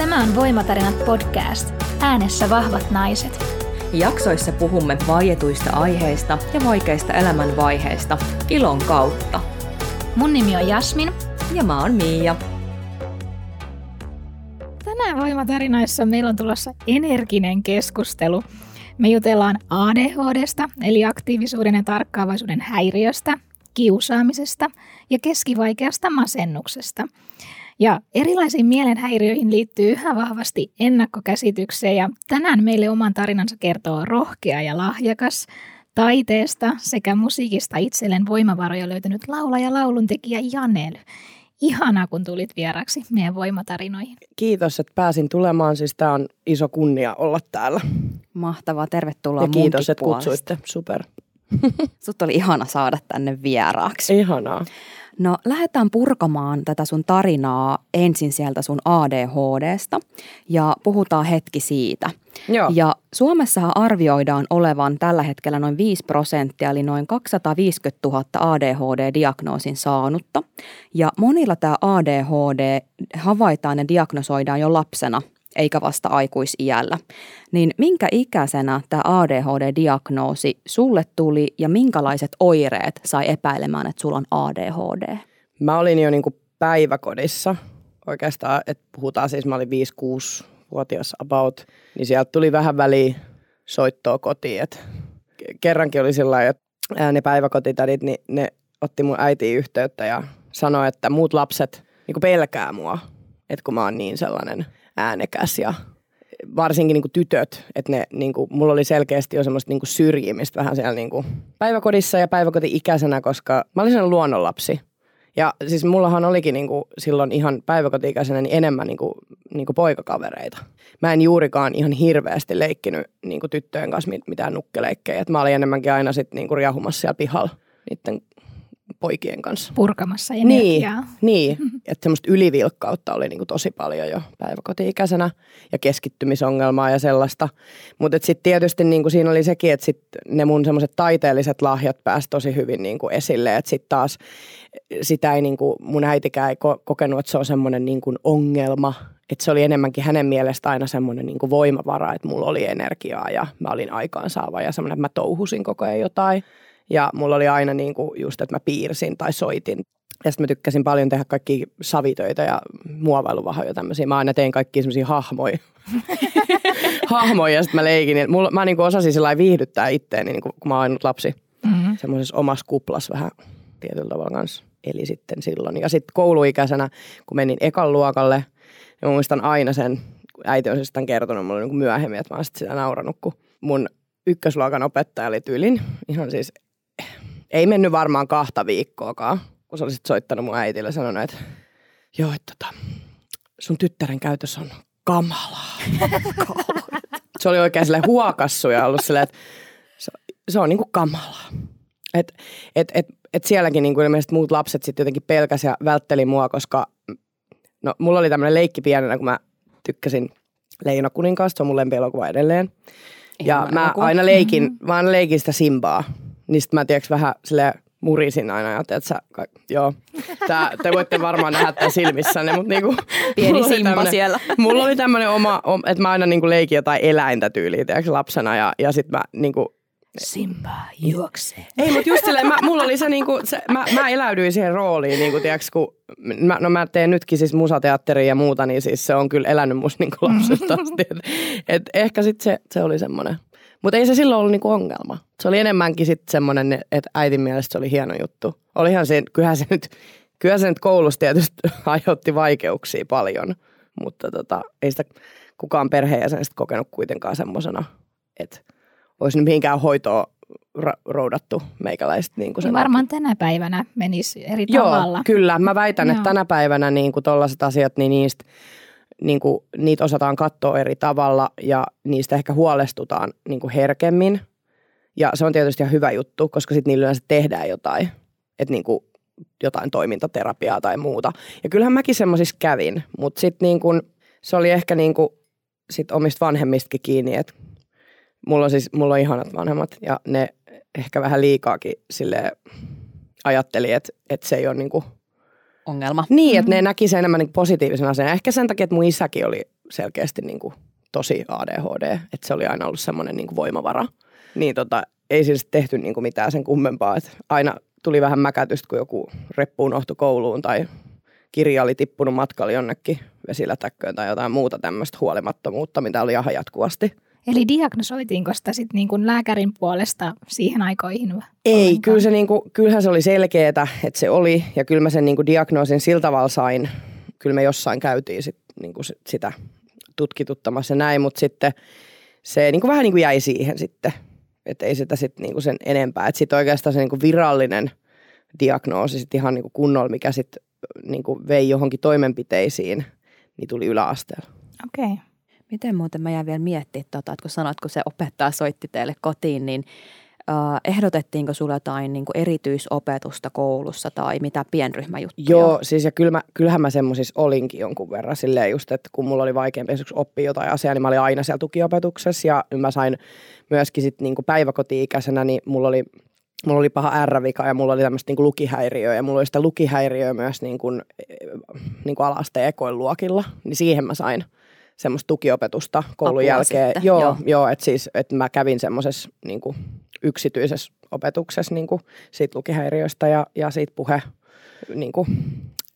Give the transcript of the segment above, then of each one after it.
Tämä on Voimatarinat podcast. Äänessä vahvat naiset. Jaksoissa puhumme vaietuista aiheista ja vaikeista elämänvaiheista ilon kautta. Mun nimi on Jasmin. Ja mä oon Miia. Tänään Voimatarinoissa meillä on tulossa energinen keskustelu. Me jutellaan ADHDsta, eli aktiivisuuden ja tarkkaavaisuuden häiriöstä, kiusaamisesta ja keskivaikeasta masennuksesta. Ja erilaisiin mielenhäiriöihin liittyy yhä vahvasti ennakkokäsityksiä ja tänään meille oman tarinansa kertoo rohkea ja lahjakas taiteesta sekä musiikista itselleen voimavaroja löytänyt laulaja lauluntekijä Janel. Ihanaa, kun tulit vieraksi meidän voimatarinoihin. Kiitos, että pääsin tulemaan. Siis tämä on iso kunnia olla täällä. Mahtavaa, tervetuloa Ja kiitos, että kutsuitte. Super. Sut oli ihana saada tänne vieraaksi. Ihanaa. No lähdetään purkamaan tätä sun tarinaa ensin sieltä sun ADHDsta ja puhutaan hetki siitä. Joo. Ja Suomessahan arvioidaan olevan tällä hetkellä noin 5 prosenttia, eli noin 250 000 ADHD-diagnoosin saanutta. Ja monilla tämä ADHD havaitaan ja diagnosoidaan jo lapsena, eikä vasta aikuisiällä. Niin minkä ikäisenä tämä ADHD-diagnoosi sulle tuli ja minkälaiset oireet sai epäilemään, että sulla on ADHD? Mä olin jo niinku päiväkodissa oikeastaan, että puhutaan siis, mä olin 5-6-vuotias about, niin sieltä tuli vähän väliin soittoa kotiin. Et kerrankin oli sillä lailla, että ne päiväkotitädit, niin ne otti mun äitiin yhteyttä ja sanoi, että muut lapset niinku pelkää mua, että kun mä oon niin sellainen äänekäs ja varsinkin niin kuin tytöt, että ne, niin kuin, mulla oli selkeästi jo semmoista niin kuin syrjimistä vähän siellä niin kuin päiväkodissa ja päiväkoti-ikäisenä, koska mä olin sellainen luonnonlapsi. Ja siis mullahan olikin niin kuin silloin ihan päiväkoti-ikäisenä niin enemmän niin kuin, niin kuin poikakavereita. Mä en juurikaan ihan hirveästi leikkinyt niin kuin tyttöjen kanssa mitään nukkeleikkejä. Et mä olin enemmänkin aina sitten niin riahumassa siellä pihalla niiden poikien kanssa. Purkamassa energiaa. Niin, niin. että semmoista ylivilkkautta oli niinku tosi paljon jo päiväkoti-ikäisenä ja keskittymisongelmaa ja sellaista. Mutta sitten tietysti niinku siinä oli sekin, että sit ne mun semmoiset taiteelliset lahjat pääsi tosi hyvin niinku esille. Että sitten taas sitä ei niinku, mun äitikään ei ko- kokenut, että se on semmoinen niinku ongelma. Että se oli enemmänkin hänen mielestä aina semmoinen niinku voimavara, että mulla oli energiaa ja mä olin aikaansaava ja semmoinen, että mä touhusin koko ajan jotain. Ja mulla oli aina niin kuin just, että mä piirsin tai soitin. Ja sitten mä tykkäsin paljon tehdä kaikki savitöitä ja muovailuvahoja tämmöisiä. Mä aina tein kaikki semmoisia hahmoja. hahmoja ja sitten mä leikin. Mulla, mä niin kuin osasin sillä viihdyttää itteeni, niin kuin, kun mä oon ainut lapsi. Mm-hmm. Semmoisessa omassa kuplas vähän tietyllä tavalla kanssa. Eli sitten silloin. Ja sitten kouluikäisenä, kun menin ekan luokalle, niin mä muistan aina sen, äiti on siis tämän kertonut mulle niin kuin myöhemmin, että mä oon sitä nauranut, kun mun ykkösluokan opettaja oli tyylin. Ihan siis ei mennyt varmaan kahta viikkoakaan, kun sä olisit soittanut mun äitille ja sanonut, että joo, että tota, sun tyttären käytös on kamalaa. se oli oikein sille huokassu ja ollut silleen, että se, se on niinku kamalaa. Et, et, et, et sielläkin niinku ilmeisesti muut lapset sitten jotenkin pelkäs ja vältteli mua, koska no, mulla oli tämmöinen leikki pienenä, kun mä tykkäsin Leina kuninkaasta, se on mun lempielokuva edelleen. Ja mä joku. aina leikin, mm-hmm. mä aina leikin sitä Simbaa. Niin sit mä tiedätkö vähän sille murisin aina ja sä, ka- joo. Tää, te voitte varmaan nähdä tämän silmissänne, mutta niinku. Pieni Simba siellä. Mulla oli tämmönen oma, että mä aina niinku leikin jotain eläintä tyyliä, tiedätkö, lapsena ja, ja sit mä niinku Simba juoksee. Ei, mutta just silleen, mä, mulla oli se niinku, se, mä, mä eläydyin siihen rooliin, niinku, tiiäks, kun mä, no mä teen nytkin siis musateatteria ja muuta, niin siis se on kyllä elänyt musta niinku lapsesta asti. Et, et ehkä sit se, se oli semmoinen. Mutta ei se silloin ollut niinku ongelma. Se oli enemmänkin sitten semmoinen, että äitin mielestä se oli hieno juttu. Olihan se, kyllähän se nyt, kyllä se nyt koulussa tietysti aiheutti vaikeuksia paljon, mutta tota, ei sitä kukaan perheenjäsenestä kokenut kuitenkaan semmoisena, että olisi nyt mihinkään hoitoa ra- roudattu meikäläistä. Niin kuin niin varmaan tänä päivänä menisi eri Joo, tavalla. kyllä. Mä väitän, Joo. että tänä päivänä niin kuin tollaiset asiat, niin niistä niin kuin, niitä osataan katsoa eri tavalla ja niistä ehkä huolestutaan niin kuin herkemmin. Ja se on tietysti ihan hyvä juttu, koska sitten niillä yleensä tehdään jotain, että niin kuin jotain toimintaterapiaa tai muuta. Ja kyllähän mäkin semmoisissa kävin, mutta sitten niin kuin, se oli ehkä niin kuin sit omista vanhemmistakin kiinni, että mulla on siis mulla on ihanat vanhemmat ja ne ehkä vähän liikaakin sille ajatteli, että, että se ei ole niin kuin ongelma. Niin, että mm-hmm. ne näki sen enemmän niin positiivisena asian. Ehkä sen takia, että mun isäkin oli selkeästi niin kuin tosi ADHD, että se oli aina ollut semmoinen niin kuin voimavara. Niin tota, ei siis tehty niin kuin mitään sen kummempaa, että aina tuli vähän mäkätystä, kun joku reppu unohtui kouluun tai kirja oli tippunut matkalla jonnekin vesilätäkköön tai jotain muuta tämmöistä huolimattomuutta, mitä oli ihan jatkuvasti. Eli diagnosoitiinko sitä sitten niin kuin lääkärin puolesta siihen aikoihin? Ei, kyllä se niinku, kyllähän se oli selkeää, että se oli ja kyllä mä sen niinku diagnoosin sillä tavalla sain. Kyllä me jossain käytiin sit, niinku sitä tutkituttamassa näin, mutta sitten se niinku vähän niinku jäi siihen sitten. Että ei sitä sitten niinku sen enempää. Että sitten oikeastaan se niinku virallinen diagnoosi sitten ihan niinku kunnolla, mikä sitten niinku vei johonkin toimenpiteisiin, niin tuli yläasteella. Okei. Okay. Miten muuten mä jäin vielä miettimään, tota, että kun sanoit, kun se opettaja soitti teille kotiin, niin äh, ehdotettiinko sulle jotain niin erityisopetusta koulussa tai mitä pienryhmäjuttuja? Joo, siis ja kyllä mä, kyllähän mä semmoisissa olinkin jonkun verran silleen just, että kun mulla oli vaikeampi oppia jotain asiaa, niin mä olin aina siellä tukiopetuksessa ja mä sain myöskin sitten niin päiväkoti-ikäisenä, niin mulla oli mulla oli paha R-vika ja mulla oli tämmöistä niin lukihäiriöä ja mulla oli sitä lukihäiriöä myös niin kuin, niin kuin ekoin luokilla, niin siihen mä sain – semmoista tukiopetusta koulun Apua jälkeen. Sitten. Joo, joo. joo että siis että mä kävin semmoisessa niin yksityisessä opetuksessa niin kuin siitä lukihäiriöistä ja, ja siitä puhe niin kuin,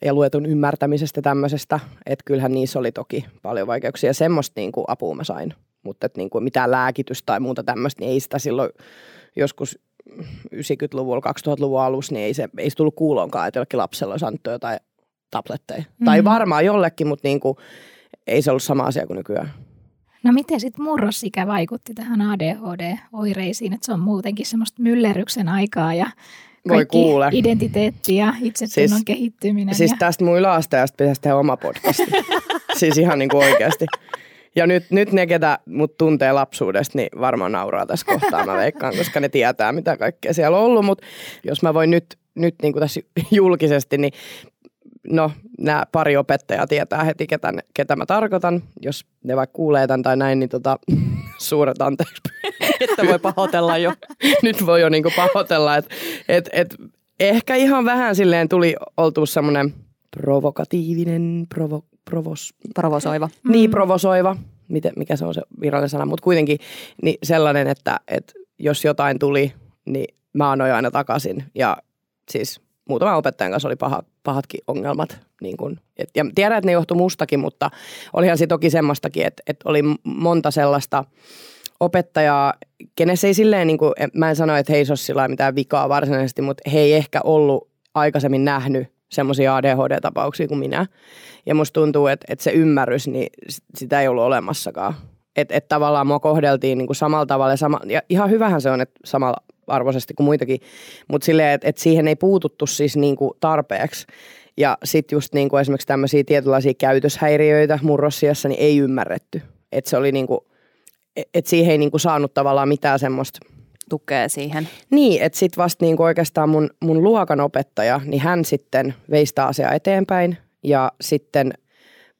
ja luetun ymmärtämisestä tämmöisestä, että kyllähän niissä oli toki paljon vaikeuksia semmoista niin kuin apua mä sain, mutta niin kuin mitään lääkitystä tai muuta tämmöistä, niin ei sitä silloin joskus 90-luvulla, 2000-luvun alussa, niin ei se, ei se tullut kuulonkaan, että jollekin lapsella olisi annettu jotain tabletteja. Mm. Tai varmaan jollekin, mutta niin kuin, ei se ollut sama asia kuin nykyään. No miten sitten murrosikä vaikutti tähän ADHD-oireisiin, että se on muutenkin semmoista myllerryksen aikaa ja voi kuule. identiteetti ja itsetunnon siis, kehittyminen. Siis ja... tästä mun yläasteesta pitäisi tehdä oma podcasti. siis ihan niin kuin oikeasti. Ja nyt, nyt ne, ketä mut tuntee lapsuudesta, niin varmaan nauraa tässä kohtaa, mä veikkaan, koska ne tietää, mitä kaikkea siellä on ollut. Mutta jos mä voin nyt, nyt niin kuin tässä julkisesti, niin no nämä pari opettajaa tietää heti, ketä, ketä mä tarkoitan. Jos ne vaikka kuulee tämän tai näin, niin tota, suuret anteeksi. että voi pahoitella jo. Nyt voi jo niinku pahoitella. että et, et, ehkä ihan vähän silleen tuli oltu semmoinen provokatiivinen, provo, provos... Provosoiva. Niin, provosoiva. Miten, mikä se on se virallinen sana, mutta kuitenkin niin sellainen, että, että jos jotain tuli, niin mä annoin aina takaisin. Ja siis muutaman opettajan kanssa oli paha, pahatkin ongelmat. Niin kun, et, ja tiedän, että ne johtui mustakin, mutta olihan se toki semmoistakin, että, että oli monta sellaista opettajaa, kenessä ei silleen, niin kuin, mä en sano, että he ei ole mitään vikaa varsinaisesti, mutta he ei ehkä ollut aikaisemmin nähnyt semmoisia ADHD-tapauksia kuin minä. Ja musta tuntuu, että, että se ymmärrys, niin sitä ei ollut olemassakaan. Että et tavallaan mua kohdeltiin niin kuin samalla tavalla ja, sama, ja ihan hyvähän se on, että samalla arvoisesti kuin muitakin, mutta silleen, että, että siihen ei puututtu siis niin kuin tarpeeksi. Ja sitten just niin kuin esimerkiksi tämmöisiä tietynlaisia käytöshäiriöitä murrosiassa niin ei ymmärretty. Että se oli niin kuin, että siihen ei niin kuin saanut tavallaan mitään semmoista tukea siihen. Niin, että sitten vasta niin kuin oikeastaan mun, mun luokan opettaja, niin hän sitten veistä asiaa eteenpäin ja sitten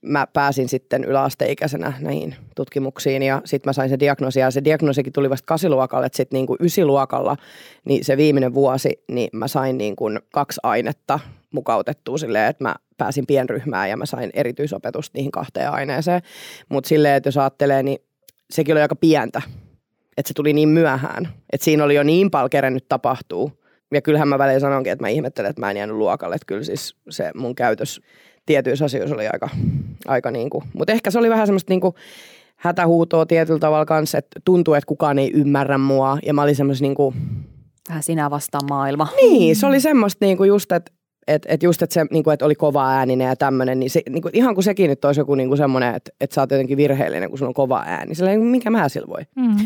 mä pääsin sitten yläasteikäisenä näihin tutkimuksiin ja sitten mä sain se diagnoosi ja se diagnoosikin tuli vasta kasiluokalle, että sitten niin ysiluokalla, niin se viimeinen vuosi, niin mä sain niin kuin kaksi ainetta mukautettua silleen, että mä pääsin pienryhmään ja mä sain erityisopetusta niihin kahteen aineeseen. Mutta silleen, että jos ajattelee, niin sekin oli aika pientä, että se tuli niin myöhään, että siinä oli jo niin paljon kerennyt tapahtuu. Ja kyllähän mä välein sanonkin, että mä ihmettelen, että mä en jäänyt luokalle, että kyllä siis se mun käytös tietyissä asioissa oli aika, aika niin kuin, mutta ehkä se oli vähän semmoista niin kuin hätähuutoa tietyllä tavalla kanssa, että tuntuu, että kukaan ei ymmärrä mua ja mä olin semmoista niin kuin, Vähän sinä vastaan maailma. Niin, se oli semmoista niin kuin just, että et, et just, että se niin kuin, että oli kova ääninen ja tämmöinen, niin, se, niin kuin, ihan kuin sekin nyt olisi joku niin kuin semmoinen, että, että sä oot jotenkin virheellinen, kun sulla on kova ääni. Sillä mikä mä sillä voi. Mm.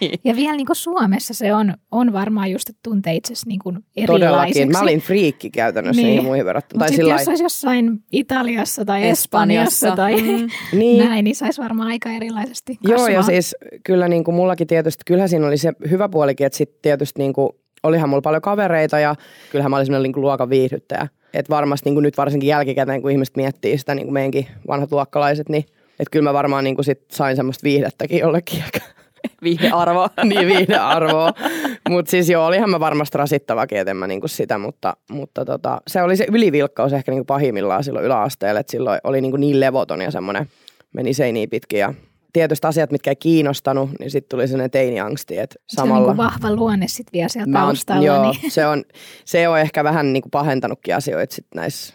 Niin. Ja vielä niin kuin Suomessa se on, on varmaan just, että tuntee itsesi niin kuin Todellakin. Mä olin friikki käytännössä niin. niihin muihin verrattuna. Mutta sitten jos olisi jossain Italiassa tai Espanjassa, Espanjassa tai mm. niin. näin, niin saisi varmaan aika erilaisesti kasvaa. Joo, ja siis kyllä niin kuin mullakin tietysti, kyllähän siinä oli se hyvä puolikin, että sitten tietysti niin kuin, olihan mulla paljon kavereita ja kyllähän mä olin sellainen niin luokan viihdyttäjä. Että varmasti niin kuin nyt varsinkin jälkikäteen, kun ihmiset miettii sitä, niin kuin meidänkin vanhat luokkalaiset, niin että kyllä mä varmaan niin kuin sit sain semmoista viihdettäkin jollekin Viihdearvo. niin, viihdearvoa. mutta siis joo, olihan mä varmasti rasittavakin, että mä niinku sitä, mutta, mutta tota, se oli se ylivilkkaus ehkä niinku pahimmillaan silloin yläasteella, että silloin oli niinku niin levoton ja semmoinen meni seiniin pitkin ja tietysti asiat, mitkä ei kiinnostanut, niin sitten tuli sellainen teiniangsti, että samalla... Se on niin vahva luonne sitten vielä sieltä mä taustalla. Joo, niin. se, on, se on ehkä vähän niin kuin pahentanutkin asioita sit näissä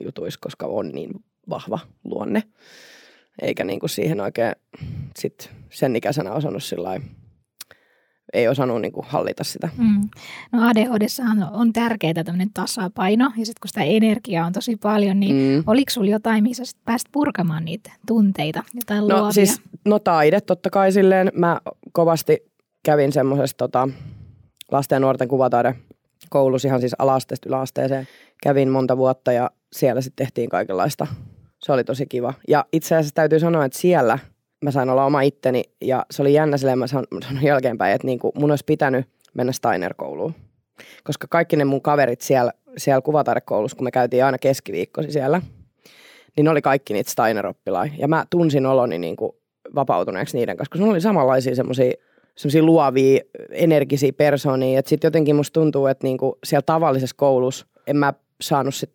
jutuissa, koska on niin vahva luonne. Eikä niin kuin siihen oikein sit sen ikäisenä osannut sillä ei osannut niin kuin hallita sitä. Mm. No ADHD on, on tärkeää tämmöinen tasapaino ja sitten kun sitä energiaa on tosi paljon, niin mm. oliko sulla jotain, missä sit pääsit purkamaan niitä tunteita, jotain no, luovia? Siis, no taide totta kai silleen. Mä kovasti kävin semmoisesta tota, lasten ja nuorten kuvataide koulussa ihan siis alasteesta yläasteeseen. Kävin monta vuotta ja siellä sitten tehtiin kaikenlaista. Se oli tosi kiva. Ja itse asiassa täytyy sanoa, että siellä – mä sain olla oma itteni ja se oli jännä silleen, mä sanon jälkeenpäin, että niin kuin mun olisi pitänyt mennä Steiner-kouluun. Koska kaikki ne mun kaverit siellä, siellä kuvataidekoulussa, kun me käytiin aina keskiviikkosi siellä, niin ne oli kaikki niitä steiner Ja mä tunsin oloni niin kuin vapautuneeksi niiden kanssa, koska ne oli samanlaisia semmoisia semmoisia luovia, energisiä persoonia. Että sitten jotenkin musta tuntuu, että niinku siellä tavallisessa koulussa en mä saanut sit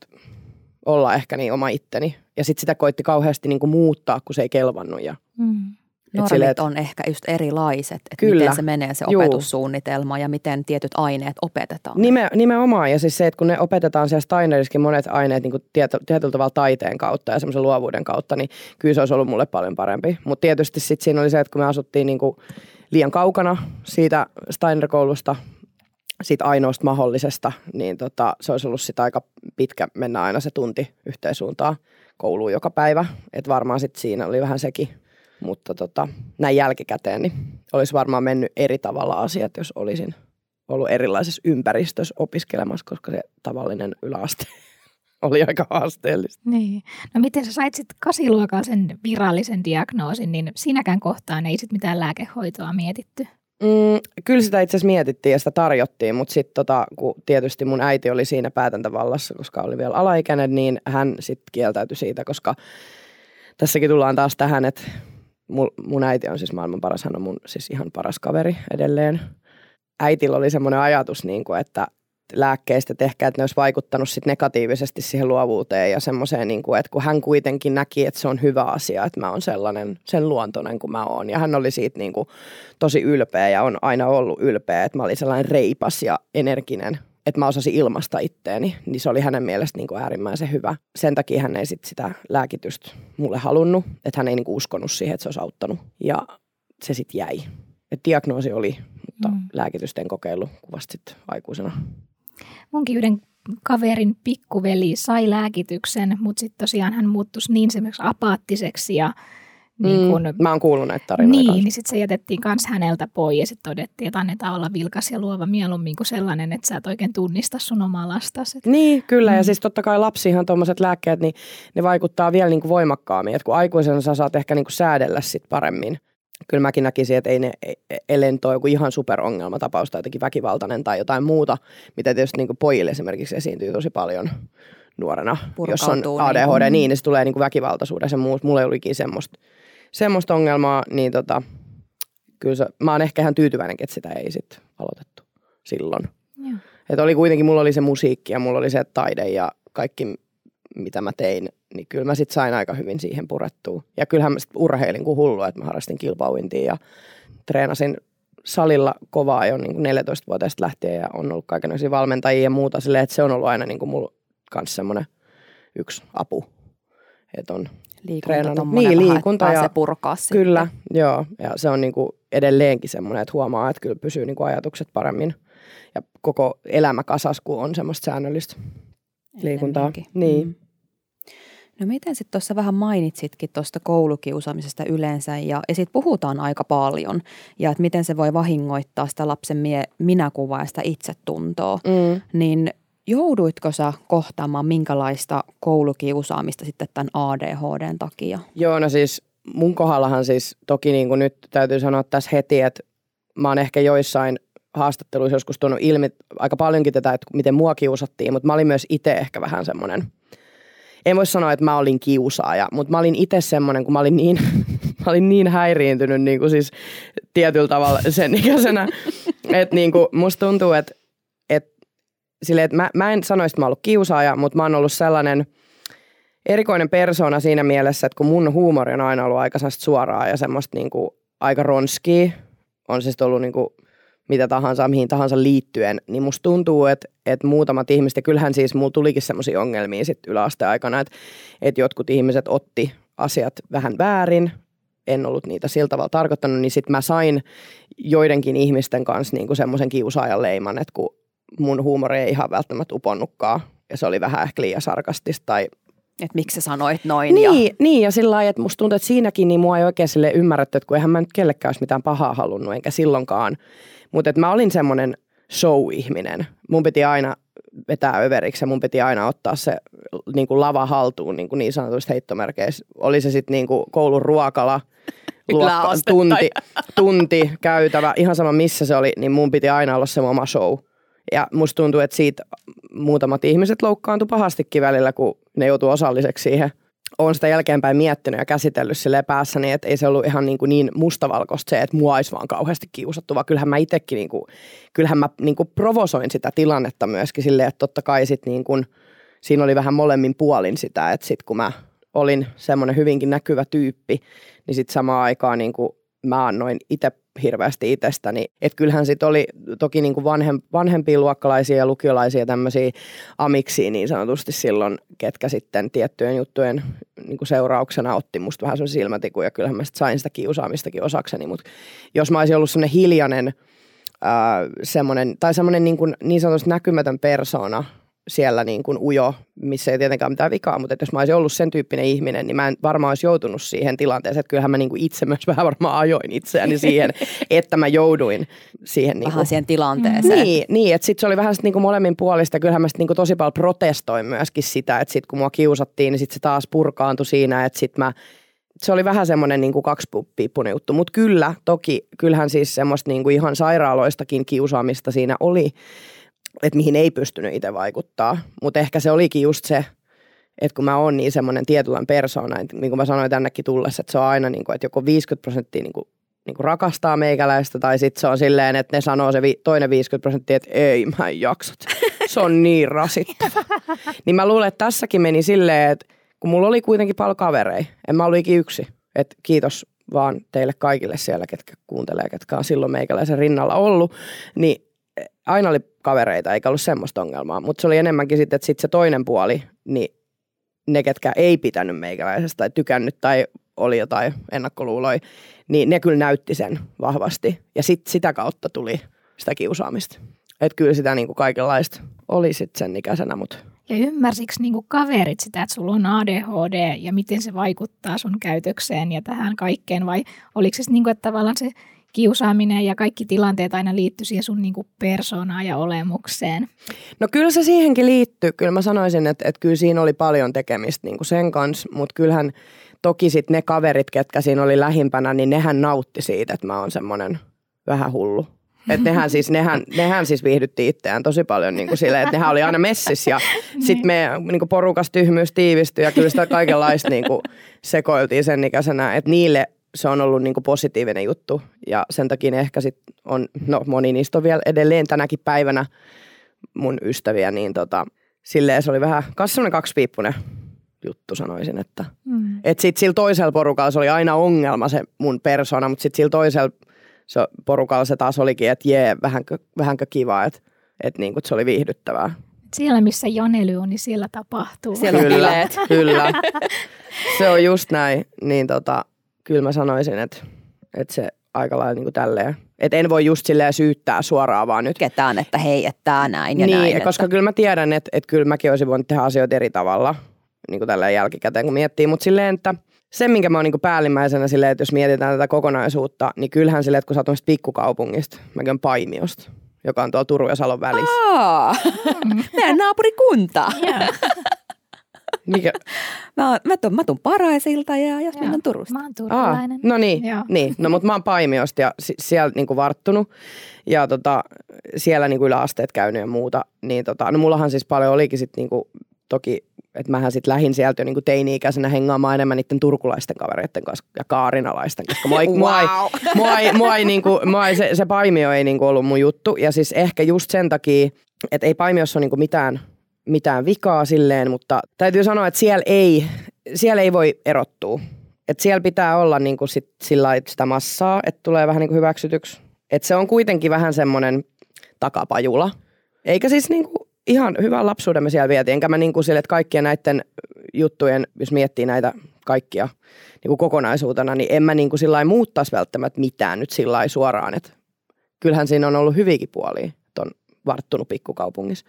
olla ehkä niin oma itteni. Ja sitten sitä koitti kauheasti niinku muuttaa, kun se ei kelvannut. Ja Mm. Normit sille, on ehkä just erilaiset, että kyllä, miten se menee se juu. opetussuunnitelma ja miten tietyt aineet opetetaan. Nime, nimenomaan ja siis se, että kun ne opetetaan siellä Steinerissakin monet aineet niin tieto, tietyllä tavalla taiteen kautta ja semmoisen luovuuden kautta, niin kyllä se olisi ollut mulle paljon parempi. Mutta tietysti sitten siinä oli se, että kun me asuttiin niin kuin liian kaukana siitä Steiner-koulusta, siitä ainoasta mahdollisesta, niin tota, se olisi ollut sitten aika pitkä mennä aina se tunti yhteisuuntaan kouluun joka päivä. Että varmaan sitten siinä oli vähän sekin mutta tota, näin jälkikäteen niin olisi varmaan mennyt eri tavalla asiat, jos olisin ollut erilaisessa ympäristössä opiskelemassa, koska se tavallinen yläaste oli aika haasteellista. Niin. No miten sä sait sitten kasiluokalla sen virallisen diagnoosin, niin siinäkään kohtaan ei sitten mitään lääkehoitoa mietitty? Mm, kyllä sitä itse asiassa mietittiin ja sitä tarjottiin, mutta sitten tota, kun tietysti mun äiti oli siinä päätäntävallassa, koska oli vielä alaikäinen, niin hän sitten kieltäytyi siitä, koska tässäkin tullaan taas tähän, että mun äiti on siis maailman paras, hän on mun siis ihan paras kaveri edelleen. Äitillä oli semmoinen ajatus, niin kuin, että lääkkeistä, että ehkä että ne olisi vaikuttanut sit negatiivisesti siihen luovuuteen ja semmoiseen, niin kuin, että kun hän kuitenkin näki, että se on hyvä asia, että mä oon sellainen, sen luontoinen kuin mä oon. Ja hän oli siitä niin kuin, tosi ylpeä ja on aina ollut ylpeä, että mä olin sellainen reipas ja energinen että mä osasin ilmasta itteeni, niin se oli hänen mielestä niin kuin äärimmäisen hyvä. Sen takia hän ei sit sitä lääkitystä mulle halunnut, että hän ei niin kuin uskonut siihen, että se olisi auttanut. Ja se sitten jäi. Et diagnoosi oli, mutta mm. lääkitysten kokeilu kuvasti aikuisena. Munkin yhden kaverin pikkuveli sai lääkityksen, mutta sitten tosiaan hän muuttui niin apaattiseksi ja niin kun, mm, mä oon kuullut näitä tarinoita. Niin, kanssa. niin sitten se jätettiin myös häneltä pois ja sitten todettiin, että annetaan olla vilkas ja luova mieluummin kuin sellainen, että sä et oikein tunnista sun omaa lastasi. Niin, kyllä. Mm. Ja siis totta kai lapsihan tuommoiset lääkkeet, niin ne vaikuttaa vielä niin kuin voimakkaammin. Että kun aikuisena sä saat ehkä niin kuin säädellä sit paremmin. Kyllä mäkin näkisin, että ei ne, ellen toi joku ihan superongelmatapaus tai jotenkin väkivaltainen tai jotain muuta, mitä tietysti niin pojille esimerkiksi esiintyy tosi paljon nuorena, jos on ADHD, niin, niin, niin se tulee niin muut. Mulla ei olikin semmoista semmoista ongelmaa, niin tota, kyllä se, mä oon ehkä ihan tyytyväinenkin, että sitä ei sitten aloitettu silloin. Että oli kuitenkin, mulla oli se musiikki ja mulla oli se taide ja kaikki, mitä mä tein, niin kyllä mä sitten sain aika hyvin siihen purettua. Ja kyllähän mä sitten urheilin kuin hullu, että mä harrastin kilpauintia ja treenasin salilla kovaa jo niin 14-vuotiaasta lähtien ja on ollut kaikenlaisia valmentajia ja muuta silleen, että se on ollut aina niin kuin mulla kanssa semmoinen yksi apu. Että on liikunta niin, liikunta ja purkaa Kyllä, sitten. joo. Ja se on niin kuin edelleenkin semmoinen, että huomaa, että kyllä pysyy niin kuin ajatukset paremmin. Ja koko elämä kasas, kun on semmoista säännöllistä liikuntaa. Niin. Mm. No miten sitten tuossa vähän mainitsitkin tuosta koulukiusaamisesta yleensä ja, ja siitä puhutaan aika paljon ja että miten se voi vahingoittaa sitä lapsen mie- minäkuvaa ja sitä itsetuntoa, mm. niin Jouduitko sä kohtaamaan minkälaista koulukiusaamista sitten tämän ADHDn takia? Joo, no siis mun kohdallahan siis toki niin kuin nyt täytyy sanoa tässä heti, että mä oon ehkä joissain haastatteluissa joskus tuonut ilmi aika paljonkin tätä, että miten mua kiusattiin, mutta mä olin myös itse ehkä vähän semmoinen, en voi sanoa, että mä olin kiusaaja, mutta mä olin itse semmoinen, kun mä olin niin, mä olin niin häiriintynyt niin kuin siis tietyllä tavalla sen ikäisenä, että niin kuin musta tuntuu, että silleen, että mä, mä en sanoisi, että mä ollut kiusaaja, mutta mä oon ollut sellainen, erikoinen persona siinä mielessä, että kun mun huumori on aina ollut aika suoraa ja semmoista niinku aika ronskia, on se sitten ollut niinku mitä tahansa, mihin tahansa liittyen, niin musta tuntuu, että, että muutamat ihmiset, ja kyllähän siis mulla tulikin semmoisia ongelmia sitten yläasteaikana, että, että jotkut ihmiset otti asiat vähän väärin, en ollut niitä sillä tavalla tarkoittanut, niin sitten mä sain joidenkin ihmisten kanssa niinku semmoisen kiusaajan leiman, että kun mun huumori ei ihan välttämättä uponnutkaan, ja se oli vähän ehkä liian sarkastista tai että miksi sä sanoit noin. Niin, ja... niin, ja sillä lailla, että musta tuntuu, että siinäkin niin mua ei oikein sille ymmärretty, että kun eihän mä nyt kellekään olisi mitään pahaa halunnut, enkä silloinkaan. Mutta että mä olin semmoinen show-ihminen. Mun piti aina vetää överiksi ja mun piti aina ottaa se niin kuin lava haltuun niin, kuin niin sanotusti heittomerkeissä. Oli se sitten niin kuin koulun ruokala, luokka, tunti, tunti käytävä, ihan sama missä se oli, niin mun piti aina olla se oma show. Ja musta tuntuu, että siitä muutamat ihmiset loukkaantui pahastikin välillä, kun ne joutuu osalliseksi siihen. Olen sitä jälkeenpäin miettinyt ja käsitellyt sille päässäni, että ei se ollut ihan niin, kuin niin mustavalkoista se, että mua olisi vaan kauheasti kiusattu, vaan kyllähän mä itsekin, niin kuin, kyllähän mä niin kuin provosoin sitä tilannetta myöskin silleen, että totta kai sit niin kuin, siinä oli vähän molemmin puolin sitä, että sit kun mä olin semmoinen hyvinkin näkyvä tyyppi, niin sitten samaan aikaan niin kuin mä annoin itse hirveästi itsestäni. Että kyllähän sitten oli toki niin kuin vanhem, vanhempia luokkalaisia ja lukiolaisia tämmöisiä amiksia niin sanotusti silloin, ketkä sitten tiettyjen juttujen niin kuin seurauksena otti musta vähän semmoisen silmätikun ja kyllähän mä sit sain sitä kiusaamistakin osakseni. Mutta jos mä olisin ollut semmoinen hiljainen, äh, semmoinen, tai semmoinen niin, kuin, niin sanotusti näkymätön persona – siellä niin kuin ujo, missä ei tietenkään mitään vikaa, mutta että jos mä olisin ollut sen tyyppinen ihminen, niin mä en varmaan olisi joutunut siihen tilanteeseen, että kyllähän mä niin kuin itse myös vähän varmaan ajoin itseäni siihen, että mä jouduin siihen. Niin kuin, siihen tilanteeseen. Niin, niin että sitten se oli vähän niin kuin molemmin puolista. Kyllähän mä sitten niin kuin tosi paljon protestoin myöskin sitä, että sitten kun mua kiusattiin, niin sitten se taas purkaantui siinä, että sitten mä se oli vähän semmoinen niin kuin kaksipiippunen juttu, mutta kyllä, toki, kyllähän siis semmoista niin kuin ihan sairaaloistakin kiusaamista siinä oli, että mihin ei pystynyt itse vaikuttaa. Mutta ehkä se olikin just se, että kun mä oon niin semmoinen tietynlainen persona, että niin kuin mä sanoin tännekin tullessa, että se on aina niin kuin, että joko 50 prosenttia niin kuin, niin kuin rakastaa meikäläistä tai sitten se on silleen, että ne sanoo se vi- toinen 50 prosenttia, että ei mä en jaksat. Se on niin rasittava. niin mä luulen, että tässäkin meni silleen, että kun mulla oli kuitenkin paljon kavereita, en mä ollut yksi. Että kiitos vaan teille kaikille siellä, ketkä kuuntelee, ketkä on silloin meikäläisen rinnalla ollut, niin aina oli kavereita, eikä ollut semmoista ongelmaa. Mutta se oli enemmänkin sitten, että sitten se toinen puoli, niin ne, ketkä ei pitänyt meikäläisestä tai tykännyt tai oli jotain ennakkoluuloja, niin ne kyllä näytti sen vahvasti. Ja sitten sitä kautta tuli sitä kiusaamista. Että kyllä sitä niinku kaikenlaista oli sitten sen ikäisenä, mutta ja ymmärsikö niinku kaverit sitä, että sulla on ADHD ja miten se vaikuttaa sun käytökseen ja tähän kaikkeen vai oliko se niinku, että tavallaan se kiusaaminen ja kaikki tilanteet aina liittyy siihen sun niin persoonaan ja olemukseen? No kyllä se siihenkin liittyy. Kyllä mä sanoisin, että, että kyllä siinä oli paljon tekemistä niin sen kanssa, mutta kyllähän toki sitten ne kaverit, ketkä siinä oli lähimpänä, niin nehän nautti siitä, että mä oon semmoinen vähän hullu. Että nehän siis, nehän, nehän siis viihdytti itseään tosi paljon niin kuin silleen, että nehän oli aina messissä ja sitten me niin kuin porukas tyhmyys tiivistyi ja kyllä sitä kaikenlaista niin kuin sekoiltiin sen ikäisenä, että niille se on ollut niin kuin positiivinen juttu ja sen takia ehkä sit on, no moni niistä on vielä edelleen tänäkin päivänä mun ystäviä, niin tota, silleen se oli vähän, kanssa semmoinen kaksipiippunen juttu sanoisin, että mm. et sit sillä toisella porukalla se oli aina ongelma se mun persona, mutta sitten sillä toisella se porukalla se taas olikin, että jee, vähänkö, vähänkö kiva, että et niinku, se oli viihdyttävää. Siellä, missä Janely on, niin siellä tapahtuu. Siellä on kyllä, kyllä. Se on just näin. Niin tota, kyllä mä sanoisin, että, että se aika lailla niin kuin tälleen. Että en voi just silleen syyttää suoraan vaan nyt. Ketään, että hei, että tää näin ja niin, näin. koska että... kyllä mä tiedän, että, että kyllä mäkin olisin voinut tehdä asioita eri tavalla niin kuin tälleen jälkikäteen, kun miettii. Mutta silleen, että se, minkä mä oon niin kuin päällimmäisenä silleen, että jos mietitään tätä kokonaisuutta, niin kyllähän silleen, että kun sä oot pikkukaupungista, mäkin Paimiosta, joka on tuolla Turun ja Salon välissä. Aa, meidän naapurikunta. Yeah. Mikä? Mä, mä, tuun, mä tuun Paraisilta ja jos mennään Turusta. Mä oon turkulainen. Aa, no niin, niin, no mutta mä oon Paimiosta ja si- siellä niinku varttunut ja tota, siellä niinku yläasteet käynyt ja muuta. Niin tota, no mullahan siis paljon olikin sit niinku, toki että mähän sitten lähin sieltä jo niinku teini-ikäisenä hengaamaan enemmän niiden turkulaisten kavereiden kanssa ja kaarinalaisten, koska mua ei, wow. mua ei, mua ei, mua ei, niinku, mua ei se, se paimio ei niinku ollut mun juttu. Ja siis ehkä just sen takia, että ei paimiossa ole niinku mitään mitään vikaa silleen, mutta täytyy sanoa, että siellä ei, siellä ei voi erottua. Että siellä pitää olla niin kuin sit sillä sitä massaa, että tulee vähän niin kuin hyväksytyksi. Että se on kuitenkin vähän semmoinen takapajula. Eikä siis niin kuin ihan hyvän lapsuuden me siellä vietiin. Enkä mä niin kuin sille, että kaikkien näiden juttujen, jos miettii näitä kaikkia niin kuin kokonaisuutena, niin en mä niin kuin sillä muuttaisi välttämättä mitään nyt sillä suoraan. Että kyllähän siinä on ollut hyviäkin puolia, että on varttunut pikkukaupungissa.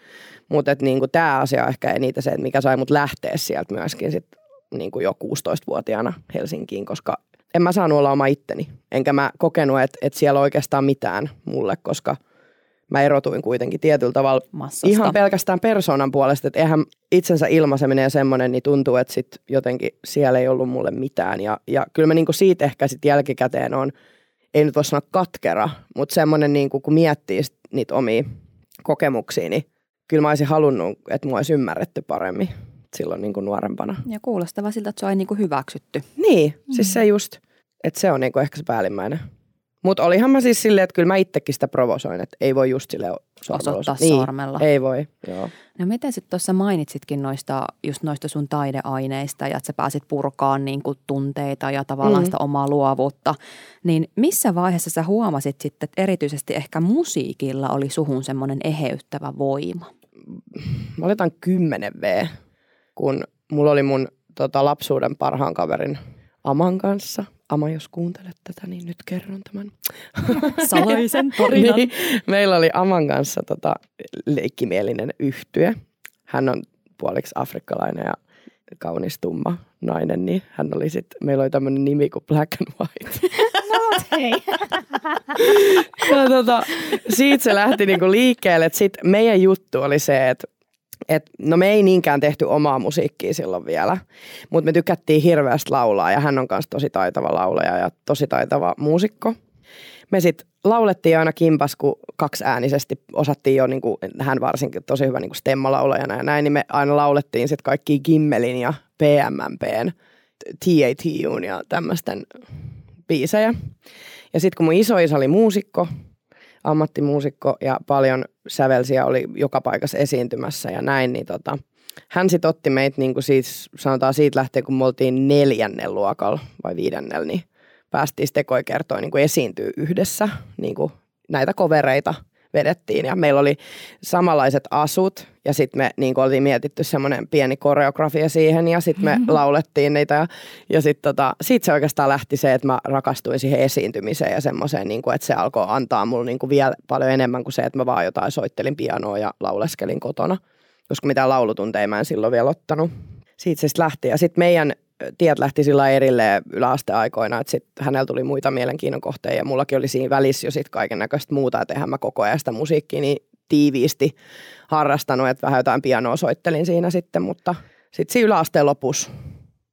Mutta niin tämä asia on ehkä eniten se, että mikä sai mut lähteä sieltä myöskin sit niin kuin jo 16-vuotiaana Helsinkiin, koska en mä saanut olla oma itteni. Enkä mä kokenut, että, että siellä on oikeastaan mitään mulle, koska mä erotuin kuitenkin tietyllä tavalla Massasta. ihan pelkästään persoonan puolesta, että eihän itsensä ilmaiseminen ja semmoinen, niin tuntuu, että sit jotenkin siellä ei ollut mulle mitään. Ja, ja kyllä mä niinku siitä ehkä sitten jälkikäteen on, ei nyt voi sanoa katkera, mutta semmoinen niinku, kun miettii niitä omia kokemuksia, niin kyllä mä olisin halunnut, että mua olisi ymmärretty paremmin silloin niin kuin nuorempana. Ja kuulostava siltä, että se on niin kuin hyväksytty. Niin, mm. siis se just, että se on niin kuin ehkä se päällimmäinen. Mutta olihan mä siis silleen, että kyllä mä itsekin sitä provosoin, että ei voi just sille osoittaa niin, sormella. Ei voi, joo. No miten sitten tuossa mainitsitkin noista, just noista sun taideaineista ja että sä pääsit purkaan niin kuin tunteita ja tavallaan mm. sitä omaa luovuutta. Niin missä vaiheessa sä huomasit sitten, että erityisesti ehkä musiikilla oli suhun semmoinen eheyttävä voima? Mä oletan 10 V, kun mulla oli mun tota, lapsuuden parhaan kaverin Aman kanssa. Ama, jos kuuntelet tätä, niin nyt kerron tämän. Salaisen tarinan. niin, meillä oli Aman kanssa tota, leikkimielinen yhtye. Hän on puoliksi afrikkalainen ja kaunis tumma nainen, niin hän oli sitten, meillä oli tämmöinen nimi kuin Black and White. no hei. ja tota, siitä se lähti niinku liikkeelle, sit meidän juttu oli se, että et, no me ei niinkään tehty omaa musiikkia silloin vielä, mutta me tykättiin hirveästi laulaa ja hän on myös tosi taitava laulaja ja tosi taitava muusikko. Me sitten laulettiin aina kimpas, kun kaksiäänisesti osattiin jo, niin kuin, hän varsinkin tosi hyvä niin stemmalaulajana ja näin, niin me aina laulettiin sitten kaikki Gimmelin ja PMMPn, TATUn ja tämmöisten biisejä. Ja sitten kun mun isoisa oli muusikko, ammattimuusikko ja paljon sävelsiä oli joka paikassa esiintymässä ja näin, niin tota, hän sitten otti meitä niin kuin siis, sanotaan siitä lähtien, kun me oltiin neljännen luokalla vai viidennellä, niin päästiin sitten kertoa niin kuin esiintyä yhdessä niin kuin näitä kovereita – vedettiin. Ja meillä oli samanlaiset asut ja sitten me niin oltiin mietitty semmoinen pieni koreografia siihen ja sitten me laulettiin niitä. Ja, ja sitten tota, sit se oikeastaan lähti se, että mä rakastuin siihen esiintymiseen ja semmoiseen, niin kuin, että se alkoi antaa mulle niin kuin vielä paljon enemmän kuin se, että mä vaan jotain soittelin pianoa ja lauleskelin kotona, koska mitään laulutunteja mä en silloin vielä ottanut. Siitä se sitten lähti. Ja sitten meidän tiet lähti sillä erilleen yläasteaikoina, että sitten hänellä tuli muita mielenkiinnon kohteja ja mullakin oli siinä välissä jo sitten kaiken näköistä muuta, että eihän mä koko ajan sitä musiikkia niin tiiviisti harrastanut, että vähän jotain pianoa soittelin siinä sitten, mutta sitten siinä yläasteen lopussa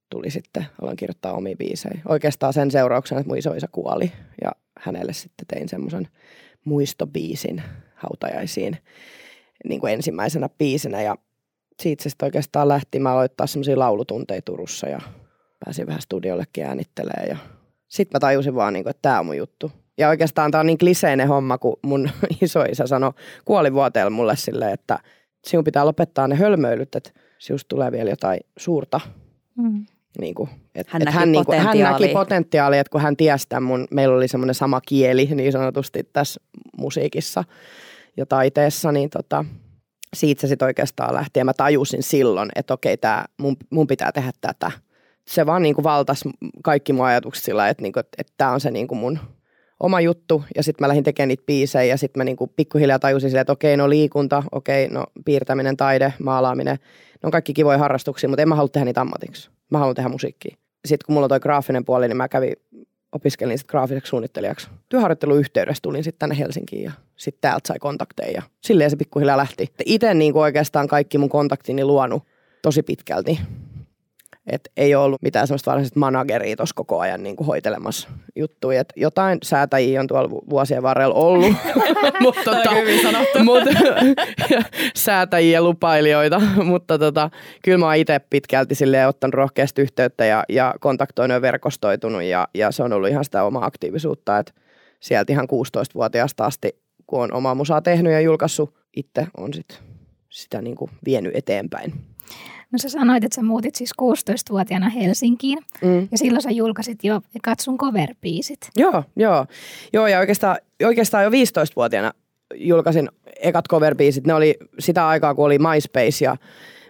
tuli sitten, aloin kirjoittaa omia biisejä. Oikeastaan sen seurauksena, että mun isoisa kuoli ja hänelle sitten tein semmoisen muistobiisin hautajaisiin niin kuin ensimmäisenä biisinä ja siitä se sitten oikeastaan lähti. Mä aloittaa semmoisia laulutunteja Turussa ja pääsin vähän studiollekin äänittelee ja sitten mä tajusin vaan, niin kuin, että tämä on mun juttu. Ja oikeastaan tämä on niin kliseinen homma, kun mun isoisä sanoi kuolivuoteella mulle silleen, että sinun pitää lopettaa ne hölmöilyt, että sinusta tulee vielä jotain suurta. Mm. Niin kuin, et, hän, et näki hän, niin kuin, hän näki potentiaalia, että kun hän tiesi tämän mun, meillä oli semmoinen sama kieli niin sanotusti tässä musiikissa ja taiteessa, niin tota, siitä se sitten oikeastaan lähti ja mä tajusin silloin, että okei, tää, mun, mun pitää tehdä tätä. Se vaan niin kuin valtasi kaikki mun ajatukset sillä, että, niin kuin, että tämä on se niin kuin mun oma juttu ja sitten mä lähdin tekemään niitä biisejä ja sitten mä niin kuin pikkuhiljaa tajusin sille, että okei, no liikunta, okei, no piirtäminen, taide, maalaaminen, ne on kaikki kivoja harrastuksia, mutta en mä halua tehdä niitä ammatiksi. Mä haluan tehdä musiikkia. Sitten kun mulla on toi graafinen puoli, niin mä kävin opiskelin sitten graafiseksi suunnittelijaksi. Työharjoitteluyhteydessä tulin sitten tänne Helsinkiin ja sitten täältä sai kontakteja ja silleen se pikkuhiljaa lähti. Itse niin oikeastaan kaikki mun kontaktini luonut tosi pitkälti et ei ole ollut mitään sellaista varsinaista manageria tuossa koko ajan niin kuin hoitelemassa juttuja. Et jotain säätäjiä on tuolla vuosien varrella ollut, mutta tota, mut, säätäjiä lupailijoita, mutta tota, kyllä mä oon itse pitkälti silleen ottanut rohkeasti yhteyttä ja, ja kontaktoinut ja verkostoitunut ja, ja se on ollut ihan sitä omaa aktiivisuutta, että sieltä ihan 16-vuotiaasta asti, kun on omaa musaa tehnyt ja julkaissut, itse on sitten sitä niin kuin vienyt eteenpäin. No sä sanoit, että sä muutit siis 16-vuotiaana Helsinkiin Mm. ja silloin sä julkaisit jo ekat sun cover-biisit. Joo, joo. Joo, ja oikeastaan, oikeastaan jo 15-vuotiaana julkaisin ekat cover Ne oli sitä aikaa, kun oli MySpace ja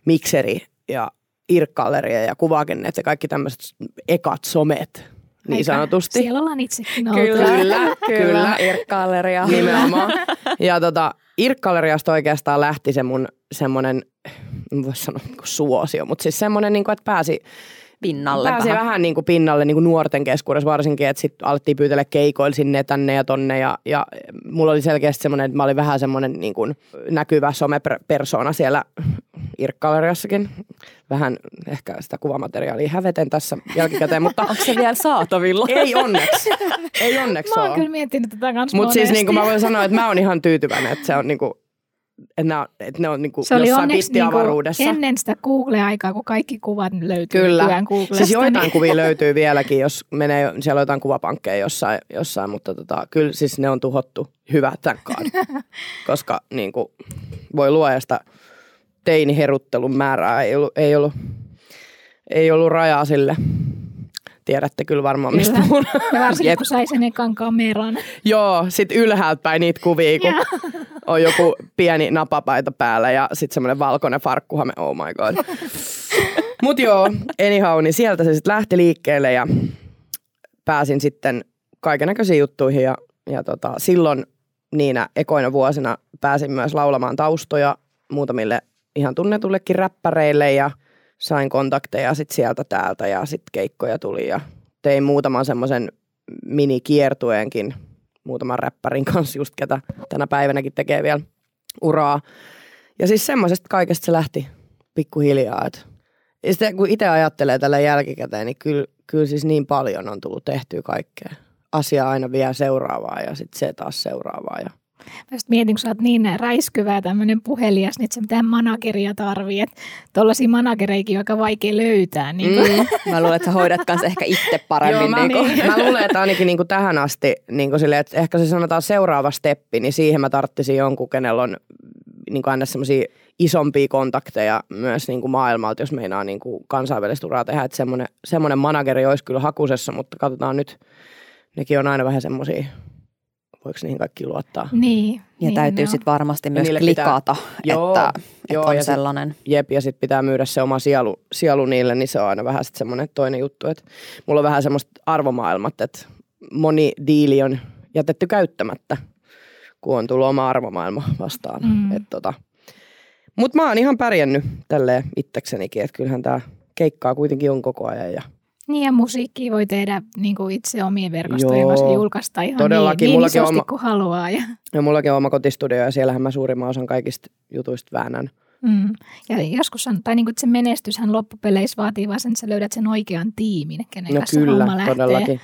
Mixeri ja Irkkalleria ja Kuvakennet ja kaikki tämmöiset ekat somet, niin Aika- sanotusti. Siellä ollaan itsekin oltu. Kyllä, kyllä, kyllä. Irkkalleria. Nimenomaan. Ja tota, Irkkalleriasta oikeastaan lähti se mun semmoinen, en voi sanoa niin kuin suosio, mutta siis semmoinen, niin kuin, että pääsi, Pinnalle pääsi vähän. vähän, niin kuin pinnalle niin kuin nuorten keskuudessa varsinkin, että sitten alettiin pyytellä keikoilla sinne tänne ja tonne ja, ja mulla oli selkeästi semmoinen, että mä olin vähän semmoinen niin kuin näkyvä somepersona siellä Irkkalleriassakin. Vähän ehkä sitä kuvamateriaalia häveten tässä jälkikäteen, mutta Onko se vielä saatavilla? ei onneksi. Ei onneksi Mä oon ole. kyllä miettinyt tätä kanssa Mutta siis niin kuin mä voin sanoa, että mä oon ihan tyytyväinen, että se on niin kuin, että ne on, että ne on niin kuin se oli jossain onneksi pittiavaruudessa. ennen sitä Google-aikaa, kun kaikki kuvat löytyy Kyllä. nykyään Googlesta. Siis joitain niin- kuvia löytyy vieläkin, jos menee, siellä on jotain kuvapankkeja jossain, jossain mutta tota, kyllä siis ne on tuhottu. Hyvä, God. Koska niin kuin, voi luoda sitä teiniheruttelun määrää. Ei ollut, ei ollut, ei ollut rajaa sille. Tiedätte kyllä varmaan, mistä Kyllä. puhun. Ja varsinkin, kun sai sen ekan kameran. Joo, sit ylhäältä päin niitä kuvia, kun. On joku pieni napapaita päällä ja sitten semmoinen valkoinen farkkuhame, oh my god. Mut joo, anyhow, niin sieltä se sitten lähti liikkeelle ja pääsin sitten kaikennäköisiin juttuihin ja, ja tota, silloin niinä ekoina vuosina pääsin myös laulamaan taustoja muutamille ihan tunnetullekin räppäreille ja sain kontakteja sitten sieltä täältä ja sitten keikkoja tuli ja tein muutaman semmoisen minikiertueenkin muutaman räppärin kanssa just ketä tänä päivänäkin tekee vielä uraa. Ja siis semmoisesta kaikesta se lähti pikkuhiljaa. Et. Ja sitten kun itse ajattelee tällä jälkikäteen, niin kyllä, kyllä siis niin paljon on tullut tehtyä kaikkea. Asia aina vie seuraavaa ja sitten se taas seuraavaa. Ja Mä just mietin, kun sä oot niin räiskyvä ja tämmöinen puhelias, niin et sä mitään manageria tarvii. Että tollaisia managereikin on aika vaikea löytää. Niin kuin. Mm. Mä luulen, että sä hoidat kanssa ehkä itse paremmin. Joo, mä, niin kuin. mä luulen, että ainakin niin kuin tähän asti, niin kuin silleen, että ehkä se sanotaan seuraava steppi, niin siihen mä tarttisin jonkun, kenellä on niin kuin aina semmoisia isompia kontakteja myös niin kuin maailmalta, jos meinaa niin kuin kansainvälistä uraa tehdä. Että semmoinen, semmoinen manageri olisi kyllä hakusessa, mutta katsotaan nyt, nekin on aina vähän semmoisia, voiko niihin kaikki luottaa? Niin. Ja niin täytyy ne on. sitten varmasti myös niille pitää- klikata, Joo, että, joo, että on ja sit- sellainen. Jep, ja sitten pitää myydä se oma sielu, sielu niille, niin se on aina vähän sitten semmoinen toinen juttu, että mulla on vähän semmoista arvomaailmat, että moni diili on jätetty käyttämättä, kun on tullut oma arvomaailma vastaan. Mm. Mm. Tota. Mutta mä oon ihan pärjännyt tälleen itseksenikin, että kyllähän tämä keikkaa kuitenkin on koko ajan ja Niin ja musiikkia voi tehdä niin kuin itse omien verkostojen kanssa julkaista ihan todellakin. niin, niin Mullakin isosti oma- kuin haluaa. Ja, Ja mullakin on oma kotistudio ja siellähän mä suurimman osan kaikista jutuista väännän. mm. ja joskus on, tai niin kuin, että se menestyshän loppupeleissä vaatii vaan sen, että sä löydät sen oikean tiimin, kenen No kanssa kyllä, homma lähtee. todellakin.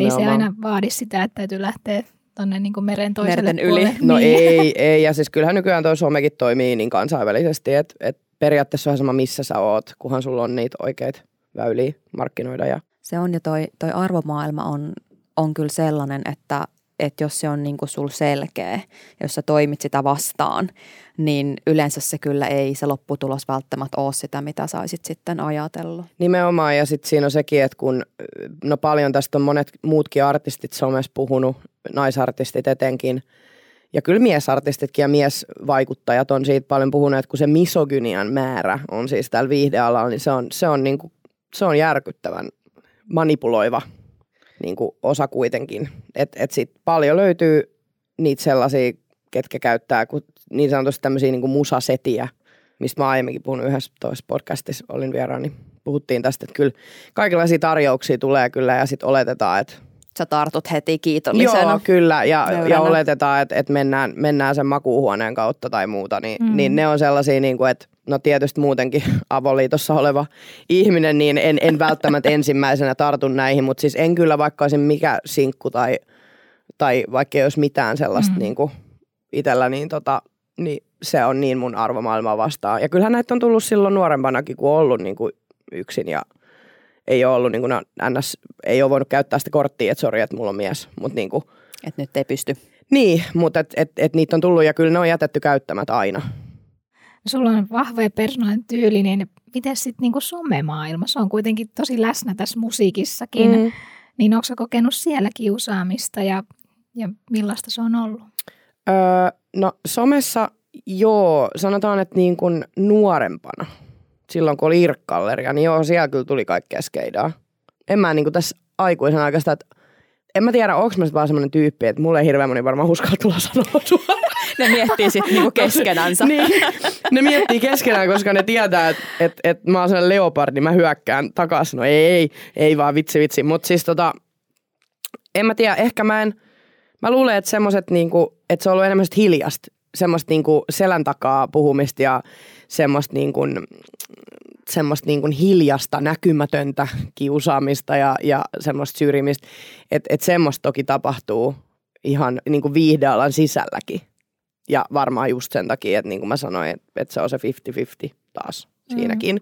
Ei se aina vaadi sitä, että täytyy lähteä tuonne niin meren toiselle Merten yli. puolelle. No niin. ei, ei. Ja siis kyllähän nykyään toi somekin toimii niin kansainvälisesti, että et periaatteessa on sama missä sä oot, kunhan sulla on niitä oikeita väyliä markkinoida. Ja... Se on ja toi, toi arvomaailma on, on kyllä sellainen, että, että jos se on niin kuin sul selkeä, jos sä toimit sitä vastaan, niin yleensä se kyllä ei se lopputulos välttämättä ole sitä, mitä sä olisit sitten ajatellut. Nimenomaan, ja sitten siinä on sekin, että kun, no paljon tästä on monet muutkin artistit somessa puhunut, naisartistit etenkin, ja kyllä miesartistitkin ja miesvaikuttajat on siitä paljon puhuneet, että kun se misogynian määrä on siis täällä viihdealalla, niin se on, se on, niin kuin, se on järkyttävän manipuloiva niin kuin osa kuitenkin. Että et sit paljon löytyy niitä sellaisia, ketkä käyttää kun niin sanotusti tämmöisiä niin kuin musasetiä, mistä mä aiemminkin puhunut yhdessä toisessa podcastissa, olin vieraan, niin puhuttiin tästä, että kyllä kaikenlaisia tarjouksia tulee kyllä ja sitten oletetaan, että Sä tartut heti kiitollisena. Joo, kyllä. Ja, ja oletetaan, että, että mennään, mennään sen makuuhuoneen kautta tai muuta. Niin, mm. niin ne on sellaisia, niin kuin, että no tietysti muutenkin avoliitossa oleva ihminen, niin en, en välttämättä ensimmäisenä tartun näihin. Mutta siis en kyllä vaikka olisin mikä sinkku tai, tai vaikka ei olisi mitään sellaista Mm. niin kuin itsellä, niin, tota, niin se on niin mun arvomaailmaa vastaan. Ja kyllähän näitä on tullut silloin nuorempanakin, kun on ollut niin kuin yksin ja ei ole ollut niin kuin, ns, ei ole voinut käyttää sitä korttia, että sori, että mulla on mies. Mutta niin kuin, Että nyt ei pysty. niin, mutta et, et, et niitä on tullut ja kyllä ne on jätetty käyttämättä aina. Sulla on vahva ja persoonallinen tyyli, niin miten sitten niinku somemaailma? Se on kuitenkin tosi läsnä tässä musiikissakin. Mm. Niin onko kokenut siellä kiusaamista ja, ja millaista se on ollut? Öö, no somessa joo, sanotaan, että niin kuin nuorempana, silloin kun oli irkkalleria, niin joo, siellä kyllä tuli kaikkea skeidaa. En mä niin kuin tässä aikuisen aikaista, että en mä tiedä, onko mä vaan semmoinen tyyppi, että mulle ei hirveän moni varmaan uskalla tulla sanoa Ne miettii sitten niinku keskenänsä. niin, ne miettii keskenään, koska ne tietää, että et, et mä oon sellainen leopardi, mä hyökkään takaisin. No ei, ei, ei vaan vitsi vitsi. Mutta siis tota, en mä tiedä, ehkä mä en, mä luulen, että semmoiset niinku, että se on ollut enemmän hiljasta, semmoista niinku selän takaa puhumista ja semmoista niinku, semmoista niin kuin hiljasta, näkymätöntä kiusaamista ja, ja semmoista syrjimistä. Että et semmoista toki tapahtuu ihan niin kuin viihdealan sisälläkin. Ja varmaan just sen takia, että niin kuin mä sanoin, että, että se on se 50-50 taas mm. siinäkin.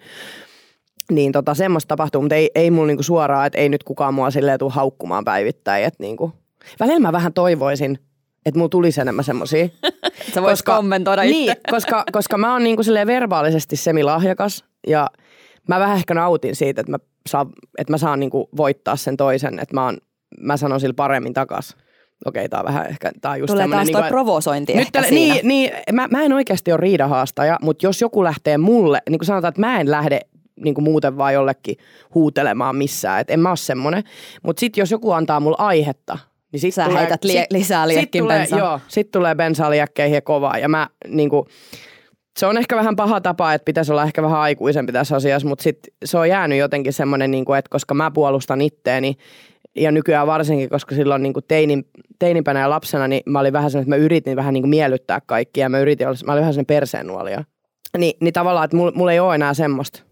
Niin tota, semmoista tapahtuu, mutta ei, ei mulla niinku suoraan, että ei nyt kukaan mua silleen tule haukkumaan päivittäin. Että niinku. Välillä mä vähän toivoisin, että mulla tulisi enemmän semmoisia. Sä vois koska, kommentoida itse. Niin, koska, koska mä oon niinku verbaalisesti semilahjakas ja mä vähän ehkä nautin siitä, että mä, saan, että mä saan niinku voittaa sen toisen, että mä, oon, mä sanon sillä paremmin takas. Okei, tää on vähän ehkä, tää on just Tulee taas niinku, toi provosointi nyt tälle, niin, niin, mä, mä en oikeasti ole riidahaastaja, mutta jos joku lähtee mulle, niin kuin sanotaan, että mä en lähde niin kuin muuten vaan jollekin huutelemaan missään, että en mä ole semmoinen. Mutta sitten jos joku antaa mulle aihetta, niin sit Sä tulee, heität li- sit, lisää liekkin sit tulee, bensaa. Joo, sit tulee bensaa liekkeihin ja kovaa. Ja mä niin kuin, se on ehkä vähän paha tapa, että pitäisi olla ehkä vähän aikuisempi tässä asiassa, mutta sit se on jäänyt jotenkin semmoinen, niin kuin, että koska mä puolustan itteeni, ja nykyään varsinkin, koska silloin niin kuin teinin, teininpänä ja lapsena, niin mä olin vähän sellainen, että mä yritin vähän niin kuin miellyttää kaikkia, ja mä yritin olla, mä olin vähän sellainen perseennuolija. Ni, niin tavallaan, että mulla, mulla ei ole enää semmoista.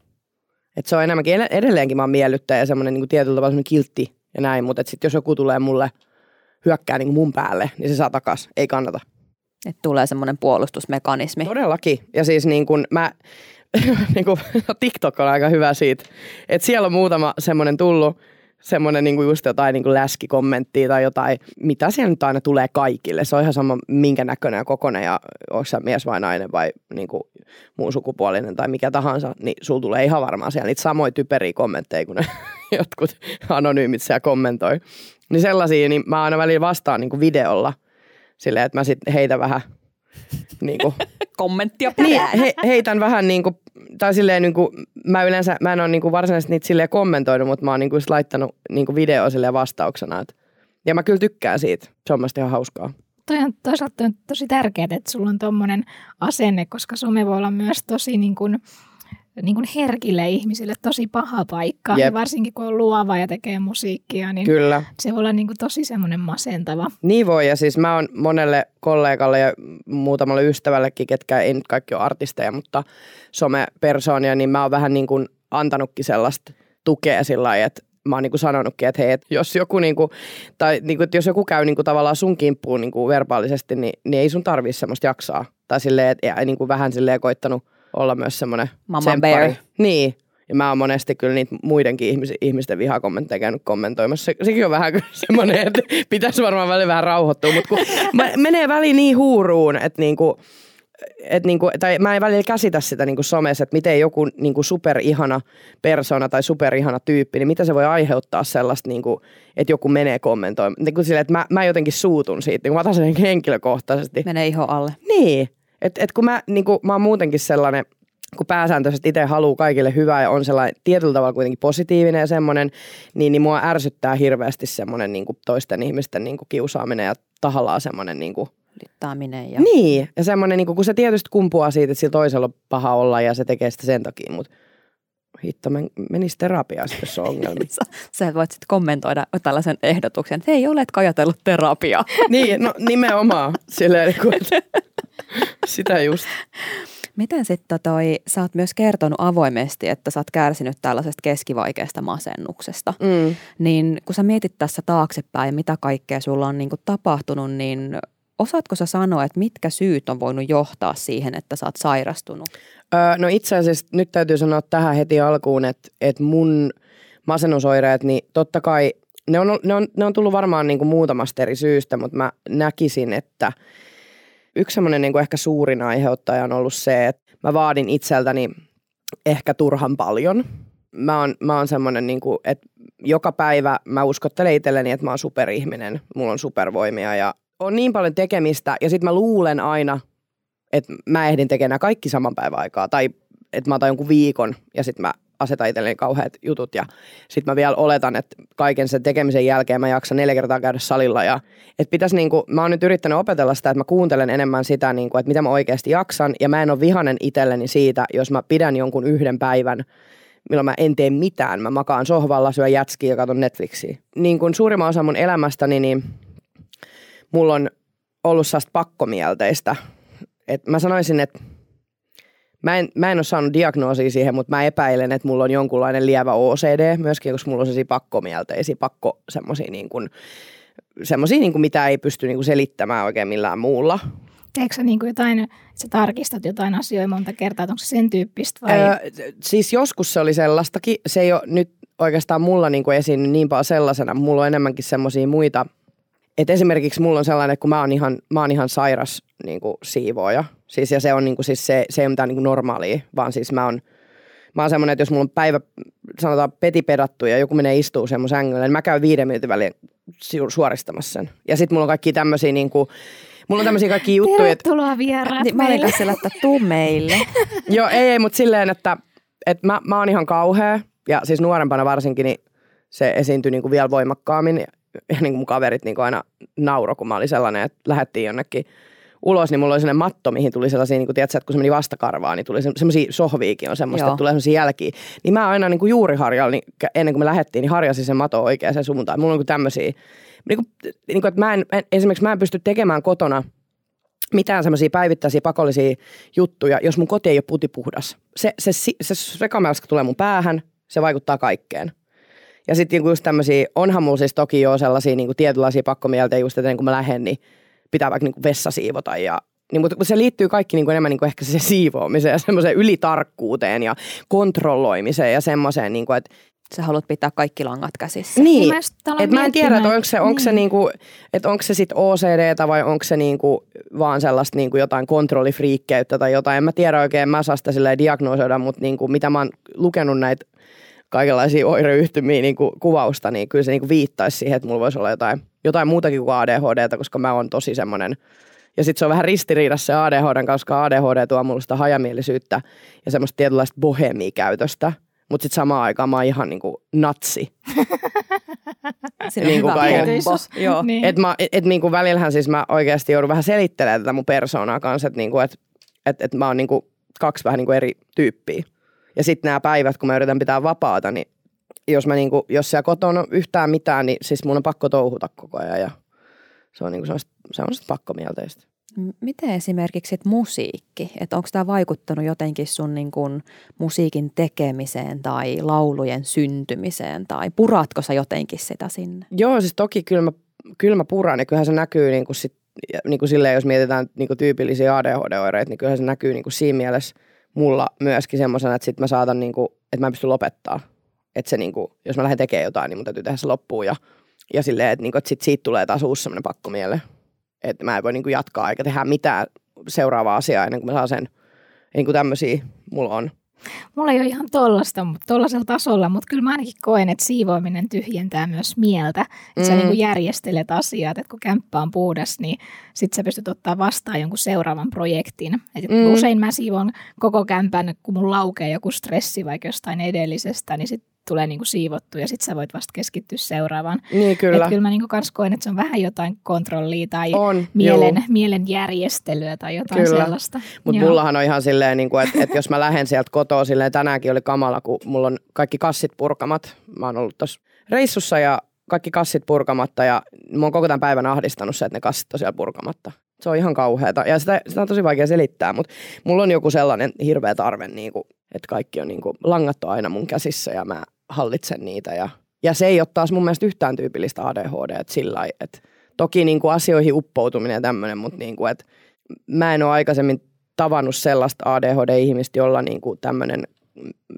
Että se on enemmänkin, edelleenkin mä oon miellyttäjä ja semmoinen niin tietyllä tavalla semmoinen kiltti ja näin, mutta sitten jos joku tulee mulle hyökkää niin kuin mun päälle, niin se saa takas. Ei kannata. Että tulee semmoinen puolustusmekanismi. Todellakin. Ja siis niin kuin mä, niin kuin, TikTok on aika hyvä siitä, että siellä on muutama semmoinen tullut, semmoinen niin kuin just jotain niin kuin läskikommenttia tai jotain, mitä siellä nyt aina tulee kaikille. Se on ihan sama minkä näköinen ja kokoinen ja onko sä mies vai nainen vai niin kuin muun sukupuolinen tai mikä tahansa, niin sul tulee ihan varmaan siellä niitä samoja typeriä kommentteja, kun ne jotkut anonyymit siellä kommentoi. Niin sellaisia, niin mä aina välillä vastaan niin kuin videolla silleen, että mä sitten heitä vähän niin kuin, kommenttia niin, he, heitän vähän niin kuin, tai silleen niin kuin, mä yleensä, mä en ole niin kuin varsinaisesti niitä silleen kommentoinut, mutta mä oon niin kuin laittanut niin kuin video silleen vastauksena. Et, ja mä kyllä tykkään siitä. Se on mielestäni ihan hauskaa. Toi on toisaalta tosi tärkeää, että sulla on tuommoinen asenne, koska some voi olla myös tosi niin kuin, niin kuin herkille ihmisille tosi paha paikka. Ja varsinkin kun on luova ja tekee musiikkia, niin Kyllä. se voi olla niin kuin tosi semmoinen masentava. Niin voi, ja siis mä oon monelle kollegalle ja muutamalle ystävällekin, ketkä ei nyt kaikki ole artisteja, mutta somepersoonia, niin mä oon vähän niin kuin antanutkin sellaista tukea sillä lailla, että mä oon niin sanonutkin, että hei, että jos joku, niin kuin, tai niin kuin, että jos joku käy niin kuin tavallaan sun kimppuun niin kuin verbaalisesti, niin, niin ei sun tarvii semmoista jaksaa. Tai silleen, että niin kuin vähän silleen koittanut olla myös semmoinen Mama bear. Niin. Ja mä oon monesti kyllä niitä muidenkin ihmis, ihmisten vihakommentteja käynyt kommentoimassa. Se, sekin on vähän semmoinen, että pitäisi varmaan väliin vähän rauhoittua. Mutta kun menee väliin niin huuruun, että niinku, et niinku, tai mä en välillä käsitä sitä niinku somessa, että miten joku niinku superihana persona tai superihana tyyppi, niin mitä se voi aiheuttaa sellaista, niinku, että joku menee kommentoimaan. Niin sille, että mä, mä jotenkin suutun siitä, niin mä otan sen henkilökohtaisesti. Menee iho alle. Niin, että et kun mä, niinku, mä oon muutenkin sellainen, kun pääsääntöisesti itse haluaa kaikille hyvää ja on sellainen tietyllä tavalla kuitenkin positiivinen ja semmoinen, niin, niin mua ärsyttää hirveästi semmoinen niin toisten ihmisten niin kiusaaminen ja tahallaan semmoinen niin kuin Littaaminen ja... Niin, ja semmoinen, niin kun se tietysti kumpuaa siitä, että sillä toisella on paha olla ja se tekee sitä sen takia, mutta hitto, men, menisi terapiaan, jos on ongelmia. sä, sä voit sitten kommentoida tällaisen ehdotuksen, että hei, oletko ajatellut terapiaa? niin, no nimenomaan. Silleen, niin kuin, sitä just. Miten sitten toi, sä oot myös kertonut avoimesti, että sä oot kärsinyt tällaisesta keskivaikeasta masennuksesta. Mm. Niin kun sä mietit tässä taaksepäin, mitä kaikkea sulla on niinku tapahtunut, niin osaatko sä sanoa, että mitkä syyt on voinut johtaa siihen, että sä oot sairastunut? Öö, no itse asiassa nyt täytyy sanoa tähän heti alkuun, että, että mun masennusoireet, niin totta kai ne on, ne on, ne on tullut varmaan niin kuin muutamasta eri syystä, mutta mä näkisin, että yksi semmoinen niin kuin ehkä suurin aiheuttaja on ollut se, että mä vaadin itseltäni ehkä turhan paljon. Mä oon, mä oon semmonen, niin kuin, että joka päivä mä uskottelen itselleni, että mä oon superihminen, mulla on supervoimia ja on niin paljon tekemistä ja sitten mä luulen aina, että mä ehdin tekemään kaikki saman päivän aikaa tai että mä otan jonkun viikon ja sitten mä asetan itselleni kauheat jutut ja sitten mä vielä oletan, että kaiken sen tekemisen jälkeen mä jaksan neljä kertaa käydä salilla ja että pitäisi niinku, mä oon nyt yrittänyt opetella sitä, että mä kuuntelen enemmän sitä, niinku, että mitä mä oikeasti jaksan ja mä en ole vihanen itselleni siitä, jos mä pidän jonkun yhden päivän milloin mä en tee mitään. Mä makaan sohvalla, syön jätskiä ja katson Netflixiä. Niin kuin suurimman osa mun elämästäni, niin mulla on ollut sellaista pakkomielteistä. Et mä sanoisin, että Mä en, mä en ole saanut diagnoosia siihen, mutta mä epäilen, että mulla on jonkunlainen lievä OCD myöskin, koska mulla on sellaisia pakkomielteisiä, pakko semmoisia niin kuin, semmoisia, niin kuin mitä ei pysty niin kuin selittämään oikein millään muulla. Teekö sä niin kuin jotain, että sä tarkistat jotain asioita monta kertaa, onko se sen tyyppistä vai? Öö, siis joskus se oli sellaistakin. Se ei ole nyt oikeastaan mulla niin kuin esiin niin paljon sellaisena. Mulla on enemmänkin semmoisia muita. Että esimerkiksi mulla on sellainen, että kun mä oon ihan, mä oon ihan sairas niin kuin siivooja. Siis, ja se on niin kuin, siis se, se ei ole mitään niin kuin normaalia, vaan siis mä oon, mä oon semmoinen, että jos mulla on päivä, sanotaan petipedattu ja joku menee istuu semmoisen sängyllä, niin mä käyn viiden minuutin väliin suoristamassa sen. Ja sitten mulla on kaikki tämmöisiä niin kuin, Mulla on tämmöisiä kaikki juttuja. Tervetuloa vieraat niin, Mä olin tässä, että tuu meille. Joo, ei, ei, mutta silleen, että, että mä, mä oon ihan kauhea. Ja siis nuorempana varsinkin, niin se esiintyi niin kuin vielä voimakkaammin. Ja niin kuin mun kaverit niin kuin aina nauro, kun mä olin sellainen, että lähdettiin jonnekin ulos, niin mulla oli sellainen matto, mihin tuli sellaisia, niin kuin, tiedätkö, että kun se meni vastakarvaan, niin tuli se, semmoisia sohviikin on semmoista, Joo. että tulee semmoisia jälkiä. Niin mä aina niin kuin juuri harjalla, niin ennen kuin me lähdettiin, niin harjasin sen mato oikeaan suuntaan. Mulla on niin tämmöisiä, niin kuin, niin kuin, että mä en, esimerkiksi mä en pysty tekemään kotona mitään semmoisia päivittäisiä pakollisia juttuja, jos mun koti ei ole putipuhdas. Se, se, se, se rekamelska tulee mun päähän, se vaikuttaa kaikkeen. Ja sitten niinku just tämmöisiä, onhan mulla siis toki jo sellaisia niinku tietynlaisia pakkomieltä just, että kun mä lähden, niin pitää vaikka niinku vessa siivota ja niin, mutta se liittyy kaikki niin kuin enemmän niin kuin ehkä se siivoamiseen ja semmoiseen ylitarkkuuteen ja kontrolloimiseen ja semmoiseen, niin kuin, että sä haluat pitää kaikki langat käsissä. Niin, niin että mä en tiedä, että onko se, onko niin. se, niinku, että onko se sit OCDtä vai onko se niinku vaan sellaista niinku jotain kontrollifriikkeyttä tai jotain. En mä tiedä oikein, mä saa sitä silleen diagnosoida, mutta niinku, mitä mä oon lukenut näitä kaikenlaisia oireyhtymiä niinku kuvausta, niin kyllä se niinku viittaisi siihen, että mulla voisi olla jotain, jotain muutakin kuin ADHDtä, koska mä oon tosi semmoinen ja sitten se on vähän ristiriidassa se ADHD, koska ADHD tuo mulle sitä hajamielisyyttä ja semmoista tietynlaista bohemia käytöstä – mutta sitten samaan aikaan mä oon ihan niinku natsi. On niinku kaiken. Joo. Niin. Et, mä, et, et niinku välillähän siis mä oikeasti joudun vähän selittelemään tätä mun persoonaa kanssa, että niinku, et, et, et mä oon niinku kaksi vähän niinku eri tyyppiä. Ja sitten nämä päivät, kun mä yritän pitää vapaata, niin jos, mä niinku, jos siellä kotona on yhtään mitään, niin siis mun on pakko touhuta koko ajan ja se on niinku semmoista, semmoista pakkomielteistä. Miten esimerkiksi sit musiikki, että onko tämä vaikuttanut jotenkin sun niin kun musiikin tekemiseen tai laulujen syntymiseen tai puratko sä jotenkin sitä sinne? Joo, siis toki kyllä mä, kyllä mä puran ja kyllähän se näkyy niin kuin sit, niin kuin silleen, jos mietitään niin kuin tyypillisiä ADHD-oireita, niin kyllähän se näkyy niin kuin siinä mielessä mulla myöskin semmoisena, että sit mä saatan, niin kuin, että mä en pysty lopettaa. Että se niin kuin, jos mä lähden tekemään jotain, niin mun täytyy tehdä se loppuun ja, ja silleen, että, niin kuin, että sit siitä tulee taas uusi semmoinen pakko mieleen että mä en voi niin kuin jatkaa eikä tehdä mitään seuraavaa asiaa ennen kuin mä saan sen, niin kuin tämmöisiä mulla on. Mulla ei ole ihan tollasta, tollaisella tasolla, mutta kyllä mä ainakin koen, että siivoaminen tyhjentää myös mieltä. Että mm. sä niin kuin järjestelet asiat, että kun kämppä on puhdas, niin sit sä pystyt ottaa vastaan jonkun seuraavan projektin. Et mm. Usein mä siivon koko kämpän, kun mun laukee joku stressi vaikka jostain edellisestä, niin sit tulee niinku siivottu ja sitten sä voit vasta keskittyä seuraavaan. Niin kyllä. Et kyllä mä niinku kans koen, että se on vähän jotain kontrollia tai on, mielen, mielen järjestelyä tai jotain kyllä. sellaista. Mutta mullahan on ihan silleen, niinku, että et jos mä lähden sieltä kotoa silleen, tänäänkin oli kamala, kun mulla on kaikki kassit purkamat. Mä oon ollut tuossa reissussa ja kaikki kassit purkamatta ja mä oon koko tämän päivän ahdistanut se, että ne kassit on siellä purkamatta. Se on ihan kauheata ja sitä, sitä on tosi vaikea selittää, mutta mulla on joku sellainen hirveä tarve, niin kuin, että kaikki on niin kuin, langat on aina mun käsissä ja mä hallitsen niitä. Ja, ja se ei ole taas mun mielestä yhtään tyypillistä ADHD, että sillä että toki niin kuin asioihin uppoutuminen ja tämmöinen, mutta niin kuin, että mä en ole aikaisemmin tavannut sellaista ADHD-ihmistä, jolla niin kuin tämmöinen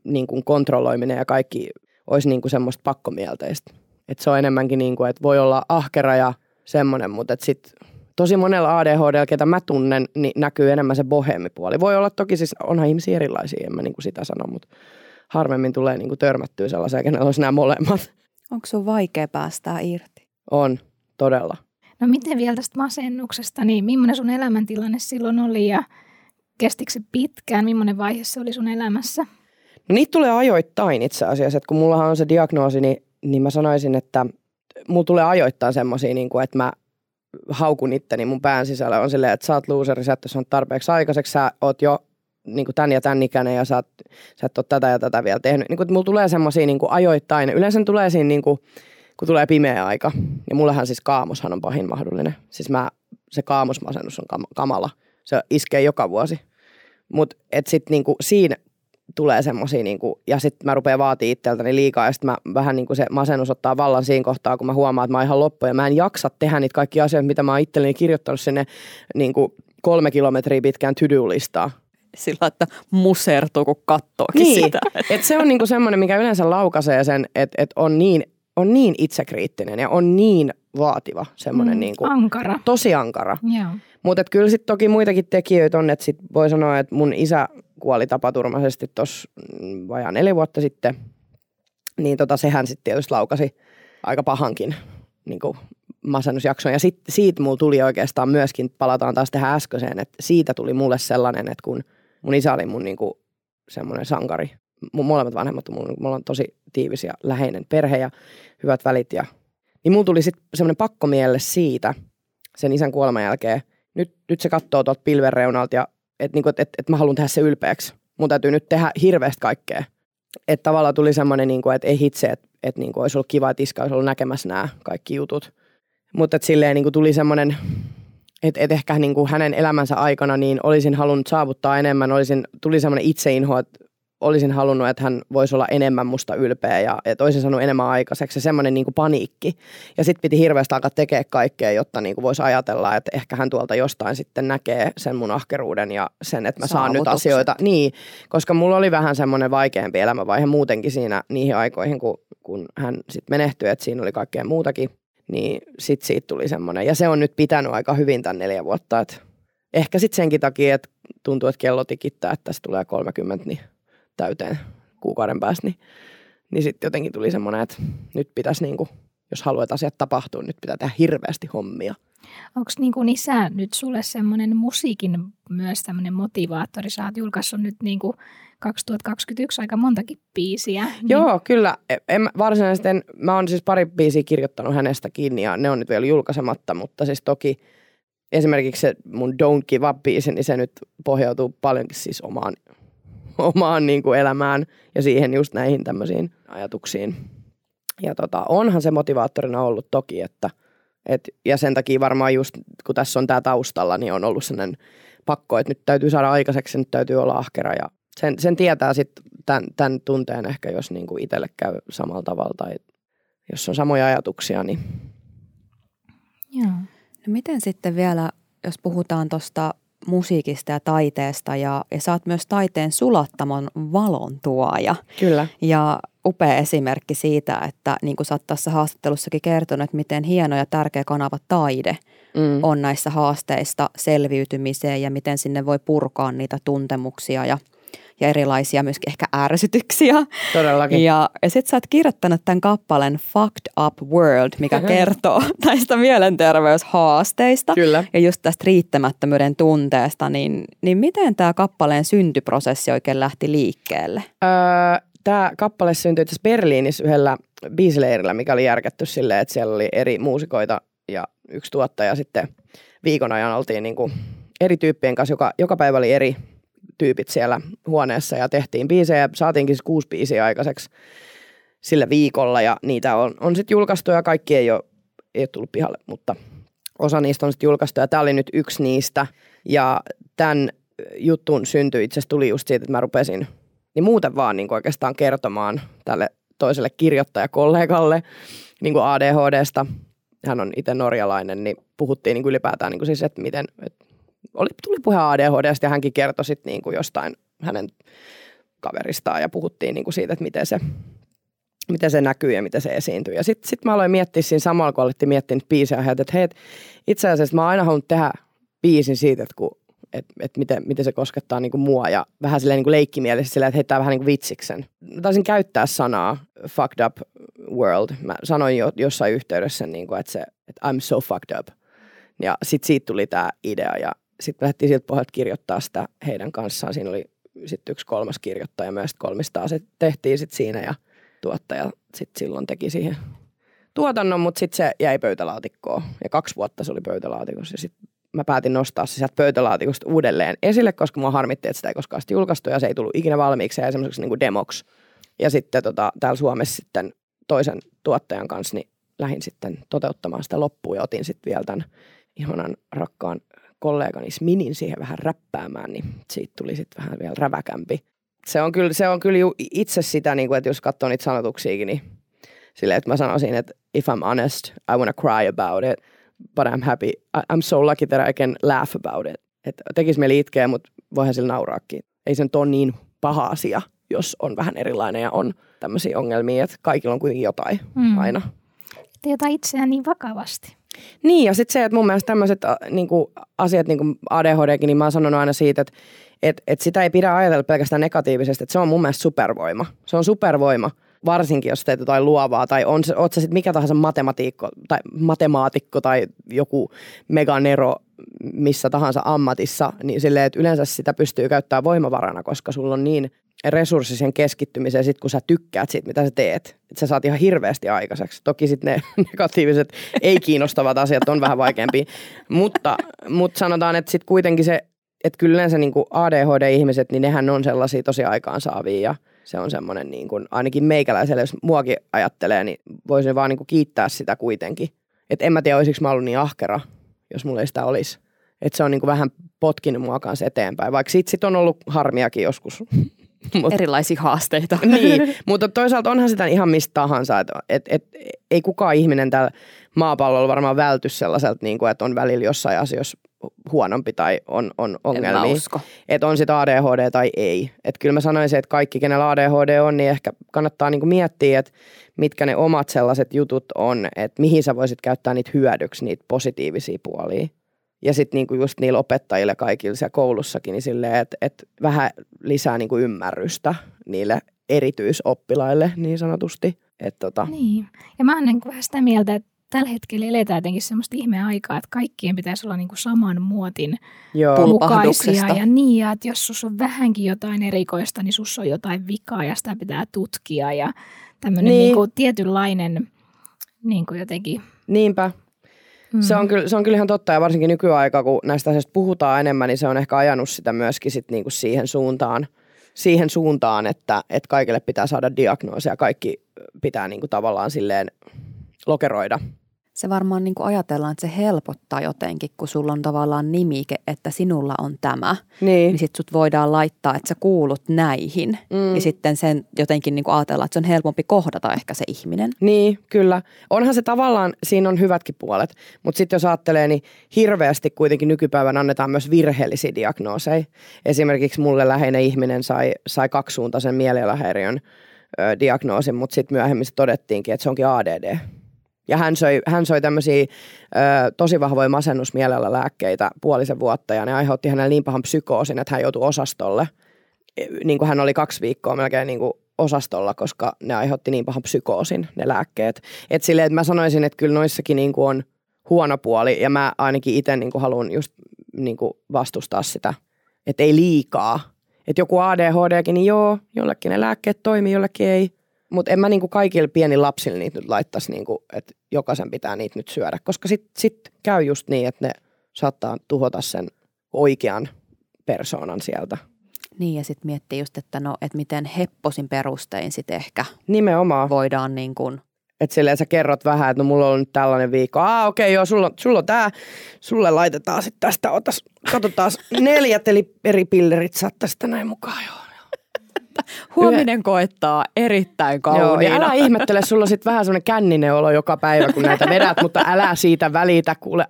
niin kuin kontrolloiminen ja kaikki olisi niin kuin semmoista pakkomielteistä. Että se on enemmänkin niin kuin, että voi olla ahkera ja semmoinen, mutta sit tosi monella ADHD, ketä mä tunnen, niin näkyy enemmän se bohemipuoli. Voi olla toki siis, onhan ihmisiä erilaisia, en mä niin kuin sitä sano, mutta harvemmin tulee niin kuin törmättyä sellaiseen, kenellä olisi nämä molemmat. Onko sun vaikea päästää irti? On, todella. No miten vielä tästä masennuksesta, niin millainen sun elämäntilanne silloin oli ja kestikö se pitkään, millainen vaihe se oli sun elämässä? No niitä tulee ajoittain itse asiassa, että kun mullahan on se diagnoosi, niin, niin mä sanoisin, että mulla tulee ajoittain semmoisia, niin kuin, että mä haukun itteni mun pään sisällä. On silleen, että sä oot looseri, sä et ole tarpeeksi aikaiseksi, sä oot jo niin kuin tämän ja tämän ikäinen ja sä, oot, sä et ole tätä ja tätä vielä tehnyt. Niin kuin, mulla tulee semmoisia niin ajoittain. Yleensä tulee siinä, niin kuin, kun tulee pimeä aika. Ja mullehan siis kaamoshan on pahin mahdollinen. Siis mä, se kaamosmasennus on kamala. Se iskee joka vuosi. Mutta et sit niinku siinä tulee semmoisia, niinku, ja sitten mä rupean vaatii itseltäni liikaa, ja sitten mä vähän niinku se masennus ottaa vallan siinä kohtaa, kun mä huomaan, että mä oon ihan loppu, ja mä en jaksa tehdä niitä kaikki asioita, mitä mä oon itselleni kirjoittanut sinne niinku kolme kilometriä pitkään to-do-listaa. Sillä, että musertuu, kun kattookin niin. sitä. Et se on niinku semmoinen, mikä yleensä laukaisee sen, että et on niin on niin itsekriittinen ja on niin vaativa semmoinen mm, niin kuin, ankara. tosi ankara. Joo. Mutta kyllä sitten toki muitakin tekijöitä on, että sit voi sanoa, että mun isä kuoli tapaturmaisesti tuossa mm, vajaa neljä vuotta sitten, niin tota, sehän sitten tietysti laukasi aika pahankin niin kuin masennusjakson. Ja sit, siitä mulla tuli oikeastaan myöskin, palataan taas tähän äskeiseen, että siitä tuli mulle sellainen, että kun mun isä oli mun niin kuin semmoinen sankari. Mun molemmat vanhemmat, mulla on tosi tiivis ja läheinen perhe ja hyvät välit. Ja, niin mulla tuli sitten semmoinen pakkomielle siitä sen isän kuoleman jälkeen – nyt, nyt se katsoo tuolta pilven reunalta ja että niinku, et, et, et mä haluan tehdä se ylpeäksi. Mun täytyy nyt tehdä hirveästi kaikkea. Että tavallaan tuli semmoinen, niinku, että ei hitse, että et, niinku, olisi ollut kiva, että iska olisi ollut näkemässä nämä kaikki jutut. Mutta silleen niinku, tuli semmoinen, että et ehkä niinku, hänen elämänsä aikana niin olisin halunnut saavuttaa enemmän. Olisin, tuli semmoinen itseinho, että olisin halunnut, että hän voisi olla enemmän musta ylpeä ja että olisin saanut enemmän aikaiseksi. semmoinen niin kuin paniikki. Ja sitten piti hirveästi alkaa tekemään kaikkea, jotta niin kuin voisi ajatella, että ehkä hän tuolta jostain sitten näkee sen mun ahkeruuden ja sen, että mä saan nyt asioita. Niin, koska mulla oli vähän semmoinen vaikeampi elämänvaihe muutenkin siinä niihin aikoihin, kun, kun hän sitten menehtyi, että siinä oli kaikkea muutakin. Niin sitten siitä tuli semmoinen. Ja se on nyt pitänyt aika hyvin tämän neljä vuotta. Että ehkä sitten senkin takia, että tuntuu, että kello tikittää, että tässä tulee 30, niin täyteen kuukauden päästä, niin, niin sitten jotenkin tuli semmoinen, että nyt pitäisi niin kuin, jos haluat asiat tapahtua, nyt pitää tehdä hirveästi hommia. Onko niin kuin isä nyt sulle semmoinen musiikin myös tämmöinen motivaattori? Sä oot julkaissut nyt niin kuin 2021 aika montakin biisiä. Niin... Joo, kyllä. E, en, varsinaisesti en, mä oon siis pari biisiä kirjoittanut hänestäkin ja ne on nyt vielä julkaisematta, mutta siis toki esimerkiksi se mun Don't Give Up-biisi, niin se nyt pohjautuu paljonkin siis omaan omaan niin kuin elämään ja siihen just näihin tämmöisiin ajatuksiin. Ja tota, onhan se motivaattorina ollut toki, että et, ja sen takia varmaan just kun tässä on tämä taustalla, niin on ollut sellainen pakko, että nyt täytyy saada aikaiseksi, nyt täytyy olla ahkera ja sen, sen tietää sitten tämän, tämän tunteen ehkä, jos niin kuin itselle käy samalla tavalla tai jos on samoja ajatuksia, niin Joo. No miten sitten vielä, jos puhutaan tuosta musiikista ja taiteesta ja, ja sä oot myös taiteen sulattamon valon tuoja. Kyllä. Ja upea esimerkki siitä, että niin kuin sä oot tässä haastattelussakin kertonut, että miten hieno ja tärkeä kanava taide mm. on näissä haasteista selviytymiseen ja miten sinne voi purkaa niitä tuntemuksia ja – ja erilaisia myöskin ehkä ärsytyksiä. Todellakin. Ja, ja sitten sä oot kirjoittanut tämän kappaleen Fucked Up World, mikä kertoo näistä mielenterveyshaasteista. Kyllä. Ja just tästä riittämättömyyden tunteesta, niin, niin miten tämä kappaleen syntyprosessi oikein lähti liikkeelle? Öö, tämä kappale syntyi itse Berliinissä yhdellä biisileirillä, mikä oli järkätty silleen, että siellä oli eri muusikoita ja yksi tuottaja sitten viikon ajan oltiin niin kuin eri tyyppien kanssa, joka, joka päivä oli eri tyypit siellä huoneessa ja tehtiin biisejä. Saatiinkin siis kuusi biisiä aikaiseksi sillä viikolla ja niitä on, on sitten julkaistu ja kaikki ei ole, ei ole tullut pihalle, mutta osa niistä on sitten julkaistu ja tämä oli nyt yksi niistä. Ja tämän jutun syntyi itse asiassa tuli just siitä, että mä rupesin niin muuten vaan niin oikeastaan kertomaan tälle toiselle kirjoittajakollegalle niin kuin ADHDsta. Hän on itse norjalainen, niin puhuttiin niin kuin ylipäätään niin kuin siis, että miten, että oli, tuli puhe ADHDsta ja hänkin kertoi sitten niin kuin jostain hänen kaveristaan ja puhuttiin niin kuin siitä, että miten se miten se näkyy ja miten se esiintyy. Ja sitten sit mä aloin miettiä siinä samalla, kun alettiin miettiä biisejä, että hei, itse asiassa mä oon aina halunnut tehdä biisin siitä, että kun että et miten, miten se koskettaa niinku mua ja vähän silleen niinku leikkimielisesti silleen, että heittää vähän niinku vitsiksen. Mä taisin käyttää sanaa fucked up world. Mä sanoin jo, jossain yhteydessä, niinku, että, se, että I'm so fucked up. Ja sitten siitä tuli tämä idea ja sitten lähdettiin siltä pohjalta kirjoittaa sitä heidän kanssaan. Siinä oli sitten yksi kolmas kirjoittaja myös kolmistaan se tehtiin sitten siinä ja tuottaja sitten silloin teki siihen tuotannon, mutta sitten se jäi pöytälaatikkoon ja kaksi vuotta se oli pöytälaatikossa ja sitten mä päätin nostaa se sieltä pöytälaatikosta uudelleen esille, koska mua harmitti, että sitä ei koskaan julkaistu ja se ei tullut ikinä valmiiksi ja semmoiseksi niin demoksi. Ja sitten tota, täällä Suomessa sitten toisen tuottajan kanssa niin lähdin sitten toteuttamaan sitä loppuun ja otin sitten vielä tämän ihanan rakkaan kollegani Sminin siihen vähän räppäämään, niin siitä tuli sitten vähän vielä räväkämpi. Se on kyllä, se on kyllä itse sitä, niin kuin, että jos katsoo niitä sanotuksiakin, niin silleen, että mä sanoisin, että if I'm honest, I wanna cry about it, but I'm happy, I'm so lucky that I can laugh about it. Että tekisi mieli itkeä, mutta voihan sillä nauraakin. Ei se nyt ole niin paha asia, jos on vähän erilainen ja on tämmöisiä ongelmia, että kaikilla on kuitenkin jotain mm. aina. Te itseään niin vakavasti. Niin, ja sitten se, että mun mielestä tämmöiset niin asiat, niin kuin ADHDkin, niin mä oon sanonut aina siitä, että et, et sitä ei pidä ajatella pelkästään negatiivisesti, että se on mun mielestä supervoima. Se on supervoima, varsinkin jos teet jotain luovaa, tai on oot sä sitten mikä tahansa matematiikko, tai matemaatikko tai joku meganero missä tahansa ammatissa, niin silleen, että yleensä sitä pystyy käyttämään voimavarana, koska sulla on niin resurssi sen keskittymiseen, sit kun sä tykkäät siitä, mitä sä teet. Että sä saat ihan hirveästi aikaiseksi. Toki sitten ne negatiiviset, ei kiinnostavat asiat on vähän vaikeampia. mutta, mutta sanotaan, että sitten kuitenkin se, että kyllä yleensä niin ADHD-ihmiset, niin nehän on sellaisia tosi aikaansaavia ja se on semmoinen niin kuin, ainakin meikäläiselle, jos muakin ajattelee, niin voisin vaan niin kuin kiittää sitä kuitenkin. Että en mä tiedä, olisiko mä ollut niin ahkera, jos mulla ei sitä olisi. Että se on niin kuin vähän potkinut mua kanssa eteenpäin, vaikka sit, sit on ollut harmiakin joskus. Mut, Erilaisia haasteita. Niin, mutta toisaalta onhan sitä ihan mistä tahansa, että et, et, ei kukaan ihminen tällä maapallolla varmaan välty sellaiselta, niin kuin, että on välillä jossain asioissa huonompi tai on, on ongelmia. Että on sitä ADHD tai ei. Että kyllä mä sanoisin, että kaikki, kenellä ADHD on, niin ehkä kannattaa niinku miettiä, että mitkä ne omat sellaiset jutut on, että mihin sä voisit käyttää niitä hyödyksi, niitä positiivisia puolia. Ja sitten niinku just niillä opettajille kaikilla siellä koulussakin, niin silleen, että, että vähän lisää niinku ymmärrystä niille erityisoppilaille niin sanotusti. Et tota. Niin. Ja mä oon niin vähän sitä mieltä, että tällä hetkellä eletään jotenkin semmoista ihmeaikaa, että kaikkien pitäisi olla niin kuin saman muotin Joo. mukaisia. Ja niin, ja että jos sus on vähänkin jotain erikoista, niin sus on jotain vikaa ja sitä pitää tutkia. Ja tämmöinen niin. niin kuin tietynlainen niin kuin jotenkin... Niinpä. Mm. Se, on kyllä, se on kyllä ihan totta ja varsinkin nykyaikaa, kun näistä asioista puhutaan enemmän, niin se on ehkä ajanut sitä myöskin sit niinku siihen suuntaan, siihen suuntaan että, että kaikille pitää saada diagnoosi ja kaikki pitää niinku tavallaan silleen lokeroida se varmaan niin kuin ajatellaan, että se helpottaa jotenkin, kun sulla on tavallaan nimike, että sinulla on tämä. Niin. Niin sitten sut voidaan laittaa, että sä kuulut näihin. Mm. Ja sitten sen jotenkin niin kuin ajatellaan, että se on helpompi kohdata ehkä se ihminen. Niin, kyllä. Onhan se tavallaan, siinä on hyvätkin puolet. Mutta sitten jos ajattelee, niin hirveästi kuitenkin nykypäivän annetaan myös virheellisiä diagnooseja. Esimerkiksi mulle läheinen ihminen sai, sai kaksisuuntaisen mielialahäiriön ö, diagnoosin, mutta sitten myöhemmin se todettiinkin, että se onkin ADD. Ja hän söi, hän söi tämmöisiä ö, tosi vahvoja masennusmielellä lääkkeitä puolisen vuotta ja ne aiheutti hänelle niin pahan psykoosin, että hän joutui osastolle. Niin kuin hän oli kaksi viikkoa melkein niin kuin osastolla, koska ne aiheutti niin pahan psykoosin ne lääkkeet. Et silleen, että mä sanoisin, että kyllä noissakin niin kuin on huono puoli ja mä ainakin itse niin haluan just niin kuin vastustaa sitä, että ei liikaa. Että joku ADHDkin, niin joo, jollekin ne lääkkeet toimii, jollekin ei – mutta en mä niinku kaikille pienille lapsille niitä nyt laittaisi, niinku, että jokaisen pitää niitä nyt syödä, koska sitten sit käy just niin, että ne saattaa tuhota sen oikean persoonan sieltä. Niin ja sitten miettii just, että no, että miten hepposin perustein sitten ehkä Nimenomaan. voidaan niin kuin että silleen sä kerrot vähän, että no mulla on nyt tällainen viikko. Ah okei okay, joo, sulla, sulla on tää. Sulle laitetaan sitten tästä, otas, katsotaan neljät eli eri pillerit saat tästä näin mukaan joo huominen koettaa erittäin kauniina. Joo, älä ihmettele, sulla on sitten vähän semmoinen känninen olo joka päivä, kun näitä vedät, mutta älä siitä välitä, kuule.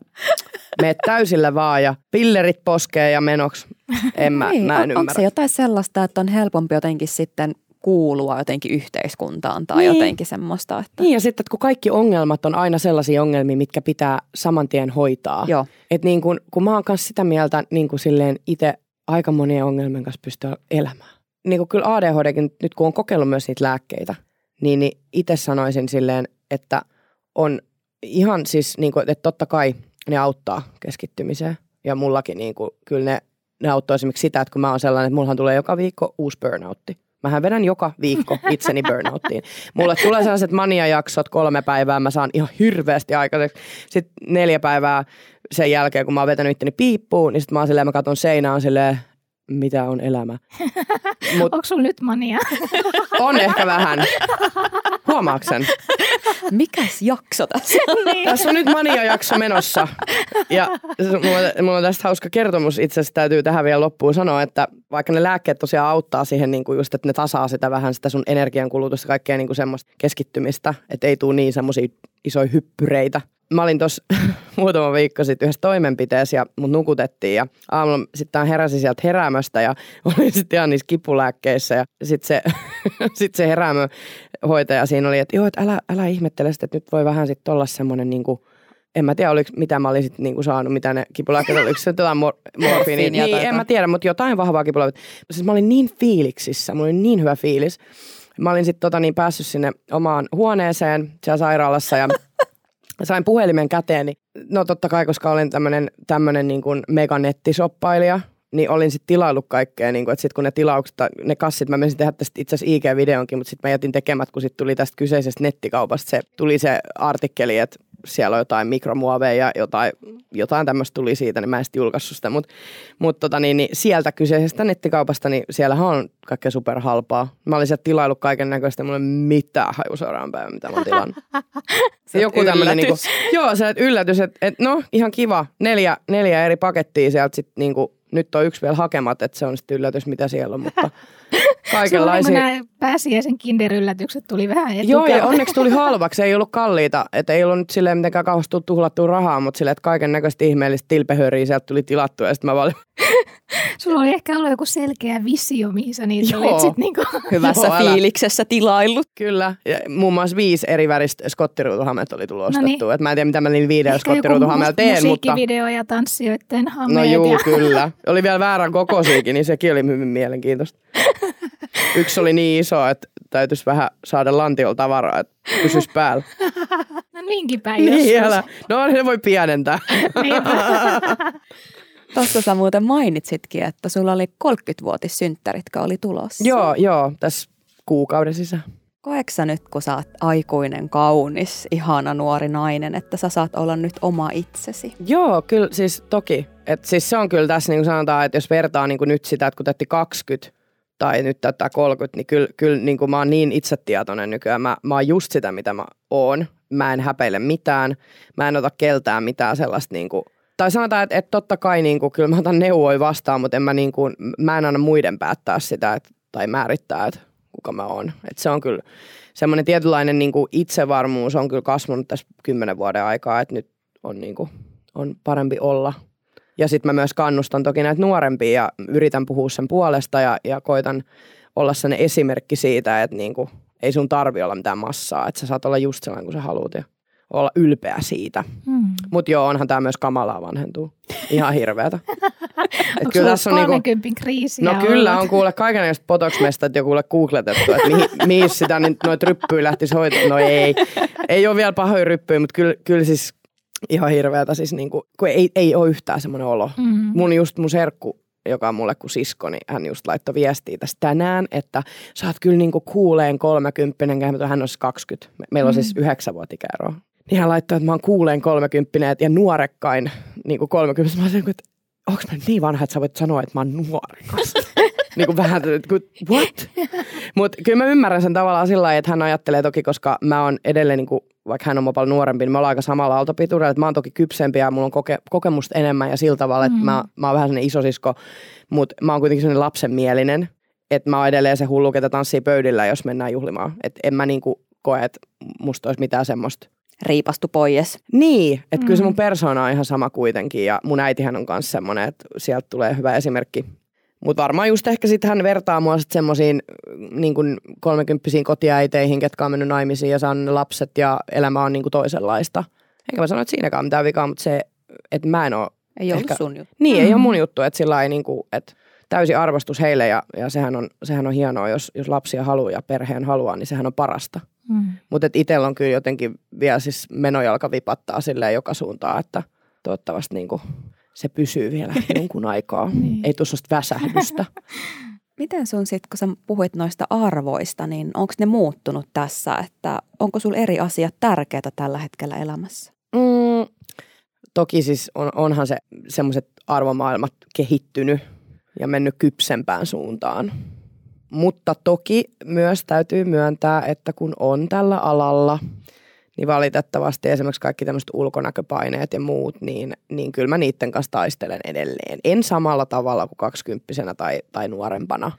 Me täysillä vaan ja pillerit poskee ja menoks. En mä, niin, mä en on, Onko se jotain sellaista, että on helpompi jotenkin sitten kuulua jotenkin yhteiskuntaan tai niin. jotenkin semmoista. Että... Niin ja sitten, että kun kaikki ongelmat on aina sellaisia ongelmia, mitkä pitää saman tien hoitaa. Joo. Et niin kun, kun mä oon kanssa sitä mieltä niin kuin silleen itse aika monien ongelmien kanssa pystyä elämään. Niin kuin kyllä ADHDkin, nyt kun on kokeillut myös niitä lääkkeitä, niin, niin itse sanoisin silleen, että on ihan siis, niin kuin, että totta kai ne auttaa keskittymiseen. Ja mullakin niin kuin, kyllä ne, ne auttaa esimerkiksi sitä, että kun mä oon sellainen, että mullahan tulee joka viikko uusi burnoutti. Mähän vedän joka viikko itseni burnouttiin. Mulle tulee sellaiset mania-jaksot kolme päivää, mä saan ihan hirveästi aikaiseksi. Sitten neljä päivää sen jälkeen, kun mä oon vetänyt itteni piippuun, niin sitten mä oon silleen, mä katson seinään silleen, mitä on elämä. Mut, Onko sulla nyt mania? on ehkä vähän. Huomaaksen? Mikäs jakso tässä on? niin. Tässä on nyt mania-jakso menossa. Ja mulla, mulla on tästä hauska kertomus. Itse asiassa täytyy tähän vielä loppuun sanoa, että vaikka ne lääkkeet tosiaan auttaa siihen, niin kuin just, että ne tasaa sitä vähän sitä sun energiankulutusta, kaikkea niin kuin semmoista keskittymistä, että ei tule niin semmoisia isoja hyppyreitä mä olin tuossa muutama viikko sitten yhdessä toimenpiteessä ja mut nukutettiin ja aamulla sitten heräsin sieltä heräämöstä ja olin sitten ihan niissä kipulääkkeissä ja sitten se, sit se heräämöhoitaja siinä oli, että joo, että älä, älä ihmettele sitä, että nyt voi vähän sitten olla semmoinen niinku, en mä tiedä, oliko, mitä mä olisin niinku saanut, mitä ne kipulääkkeet, oliko se jotain mor- morfiinia. niin, en mä tiedä, mutta jotain vahvaa kipulääkkeet. Siis mä olin niin fiiliksissä, mulla oli niin hyvä fiilis. Mä olin sitten tota, niin päässyt sinne omaan huoneeseen siellä sairaalassa ja sain puhelimen käteeni. No totta kai, koska olen tämmöinen tämmönen niin kuin meganettisoppailija, niin olin sitten tilaillut kaikkea, niin kuin, että sitten kun ne tilaukset, ne kassit, mä menisin tehdä tästä itse asiassa IG-videonkin, mutta sitten mä jätin tekemät, kun sitten tuli tästä kyseisestä nettikaupasta se, tuli se artikkeli, että siellä on jotain mikromuoveja ja jotain, jotain tämmöistä tuli siitä, niin mä en sitten julkaissut sitä. Mutta mut tota niin, niin sieltä kyseisestä nettikaupasta, niin siellähän on kaikkea superhalpaa. Mä olin sieltä tilailut kaiken näköistä, mulla ei mitään haju seuraavan päivän, mitä mä oon tilannut. joku tämmöinen, niinku, joo, se yllätys, että et, no ihan kiva, neljä, neljä eri pakettia sieltä sitten niinku, nyt on yksi vielä hakemat, että se on sitten yllätys, mitä siellä on, mutta kaikenlaisia. Nämä pääsiäisen kinderyllätykset tuli vähän etukäteen. Joo, ja onneksi tuli halvaksi. Ei ollut kalliita. Että ei ollut nyt silleen mitenkään kauheasti tuhlattua rahaa, mutta silleen, että kaiken näköistä ihmeellistä tilpehöriä sieltä tuli tilattua. Ja sitten mä valin... Sulla oli ehkä ollut joku selkeä visio, mihin sä niitä olit sit niinku... Hyvässä Joo, fiiliksessä tilaillut. Kyllä. Ja muun muassa viisi eri väristä skottiruutuhameet oli tullut no niin. Et mä en tiedä, mitä mä niillä viidellä skottiruutuhameella teen, mutta... Musiikkivideo ja tanssijoiden hameet. No juu, ja... kyllä. Oli vielä väärän kokoisiakin, niin sekin oli hyvin mielenkiintoista. Yksi oli niin iso, että täytyisi vähän saada lantiolla tavaraa, että pysyisi päällä. No niinkin päin niin, älä. No ne voi pienentää. Tuossa sä muuten mainitsitkin, että sulla oli 30-vuotissynttärit, oli tulossa. Joo, joo, tässä kuukauden sisään. Koeksä nyt, kun sä oot aikuinen, kaunis, ihana nuori nainen, että sä saat olla nyt oma itsesi? Joo, kyllä siis toki. Et siis se on kyllä tässä niin kuin sanotaan, että jos vertaa niin kuin nyt sitä, että kun täytti 20 tai nyt täyttää 30, niin kyllä, kyllä niin kuin mä oon niin itsetietoinen nykyään. Mä, mä oon just sitä, mitä mä oon. Mä en häpeile mitään. Mä en ota keltään mitään sellaista niin kuin, tai sanotaan, että, että totta kai niin kuin, kyllä mä otan neuvoja vastaan, mutta en mä, niin kuin, mä en anna muiden päättää sitä että, tai määrittää, että kuka mä oon. Että se on kyllä semmoinen tietynlainen niin kuin itsevarmuus on kyllä kasvanut tässä kymmenen vuoden aikaa, että nyt on, niin kuin, on parempi olla – ja sitten mä myös kannustan toki näitä nuorempia ja yritän puhua sen puolesta ja, ja koitan olla sen esimerkki siitä, että niinku, ei sun tarvi olla mitään massaa, että sä saat olla just sellainen kuin sä haluat ja olla ylpeä siitä. Hmm. Mutta joo, onhan tämä myös kamalaa vanhentuu. Ihan hirveätä. Et kyllä tässä on niinku, kriisiä No kyllä on kuule kaikenlaista potoksmestat jo kuule googletettu, että mihin, mihin sitä niin noita ryppyjä lähtisi hoitaa. No ei, ei ole vielä pahoja ryppyjä, mutta kyllä, kyllä siis ihan hirveätä siis niin kuin, kun ei, ei ole yhtään semmoinen olo. Mm-hmm. Mun just mun serkku, joka on mulle kuin sisko, niin hän just laittoi viestiä tästä tänään, että sä oot kyllä niin kuin kuuleen 30, hän olisi 20. Meillä on mm-hmm. siis yhdeksän vuotta ikäeroa. Niin hän laittoi, että mä oon kuuleen 30 ja nuorekkain niin kuin 30. Mä sanoin, että onko mä niin vanha, että sä voit sanoa, että mä oon nuorekas? niin kuin vähän, että what? Mutta kyllä mä ymmärrän sen tavallaan sillä lailla, että hän ajattelee toki, koska mä oon edelleen, niin kuin, vaikka hän on paljon nuorempi, niin mä oon aika samalla aaltopituudella, että mä oon toki kypsempi ja mulla on koke, kokemusta enemmän ja sillä tavalla, että mm. mä, mä oon vähän sellainen isosisko, mutta mä oon kuitenkin sellainen lapsenmielinen, että mä oon edelleen se hullu, ketä tanssii pöydillä, jos mennään juhlimaan. Että en mä niin kuin koe, että musta olisi mitään semmoista riipastu pois. Niin, että mm. kyllä se mun persona on ihan sama kuitenkin ja mun äitihän on myös semmoinen, että sieltä tulee hyvä esimerkki Mutta varmaan just ehkä sitten hän vertaa mua sitten semmoisiin niin kolmekymppisiin kotiäiteihin, ketkä on mennyt naimisiin ja saanut lapset ja elämä on niin kuin toisenlaista. Enkä mä sano, että siinäkään on mitään vikaa, mutta se, että mä en ole Ei ehkä, sun juttu. Niin, mm-hmm. ei ole mun juttu, että sillä ei niin kuin, että täysi arvostus heille ja, ja sehän, on, sehän on hienoa, jos, jos lapsia haluaa ja perheen haluaa, niin sehän on parasta. Mm. Mutta itsellä on kyllä jotenkin vielä siis menojalka vipattaa silleen joka suuntaan, että toivottavasti niin kuin se pysyy vielä jonkun aikaa. niin. Ei tule väsähdystä. Miten sun sitten, kun sä puhuit noista arvoista, niin onko ne muuttunut tässä, että onko sulla eri asiat tärkeitä tällä hetkellä elämässä? Mm, toki siis on, onhan se semmoiset arvomaailmat kehittynyt ja mennyt kypsempään suuntaan. Mutta toki myös täytyy myöntää, että kun on tällä alalla, niin valitettavasti esimerkiksi kaikki tämmöiset ulkonäköpaineet ja muut, niin, niin kyllä mä niiden kanssa taistelen edelleen. En samalla tavalla kuin kaksikymppisenä tai, tai nuorempana.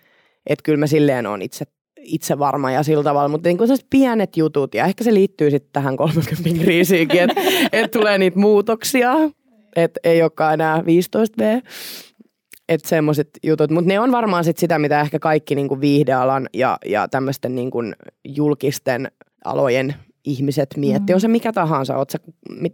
Että kyllä mä silleen on itse, itse varma ja sillä tavalla, mutta niin kuin pienet jutut ja ehkä se liittyy sitten tähän 30 kriisiinkin, että et tulee niitä muutoksia, että ei olekaan enää 15V että semmoiset jutut, mutta ne on varmaan sit sitä, mitä ehkä kaikki niinku viihdealan ja, ja tämmöisten niinku julkisten alojen ihmiset miettii. Mm. On se mikä tahansa, oot sä,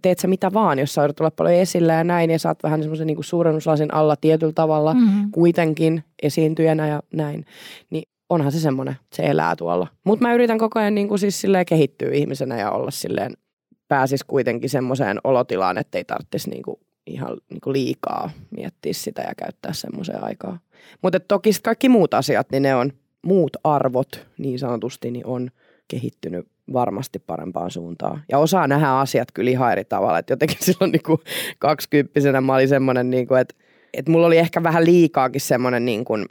teet sä mitä vaan, jos sä olla paljon esillä ja näin, ja sä oot vähän semmoisen niinku suurennuslasin alla tietyllä tavalla mm. kuitenkin esiintyjänä ja näin. Niin onhan se semmoinen, se elää tuolla. Mutta mä yritän koko ajan niinku siis silleen kehittyä ihmisenä ja olla silleen, pääsis kuitenkin semmoiseen olotilaan, että ei tarvitsisi niinku ihan niin kuin liikaa miettiä sitä ja käyttää semmoiseen aikaa. Mutta toki kaikki muut asiat, niin ne on, muut arvot niin sanotusti, niin on kehittynyt varmasti parempaan suuntaan. Ja osaa nähdä asiat kyllä ihan eri tavalla. Että jotenkin silloin niin kuin kaksikymppisenä mä olin semmoinen, niin kuin, että, että mulla oli ehkä vähän liikaakin semmoinen niin kuin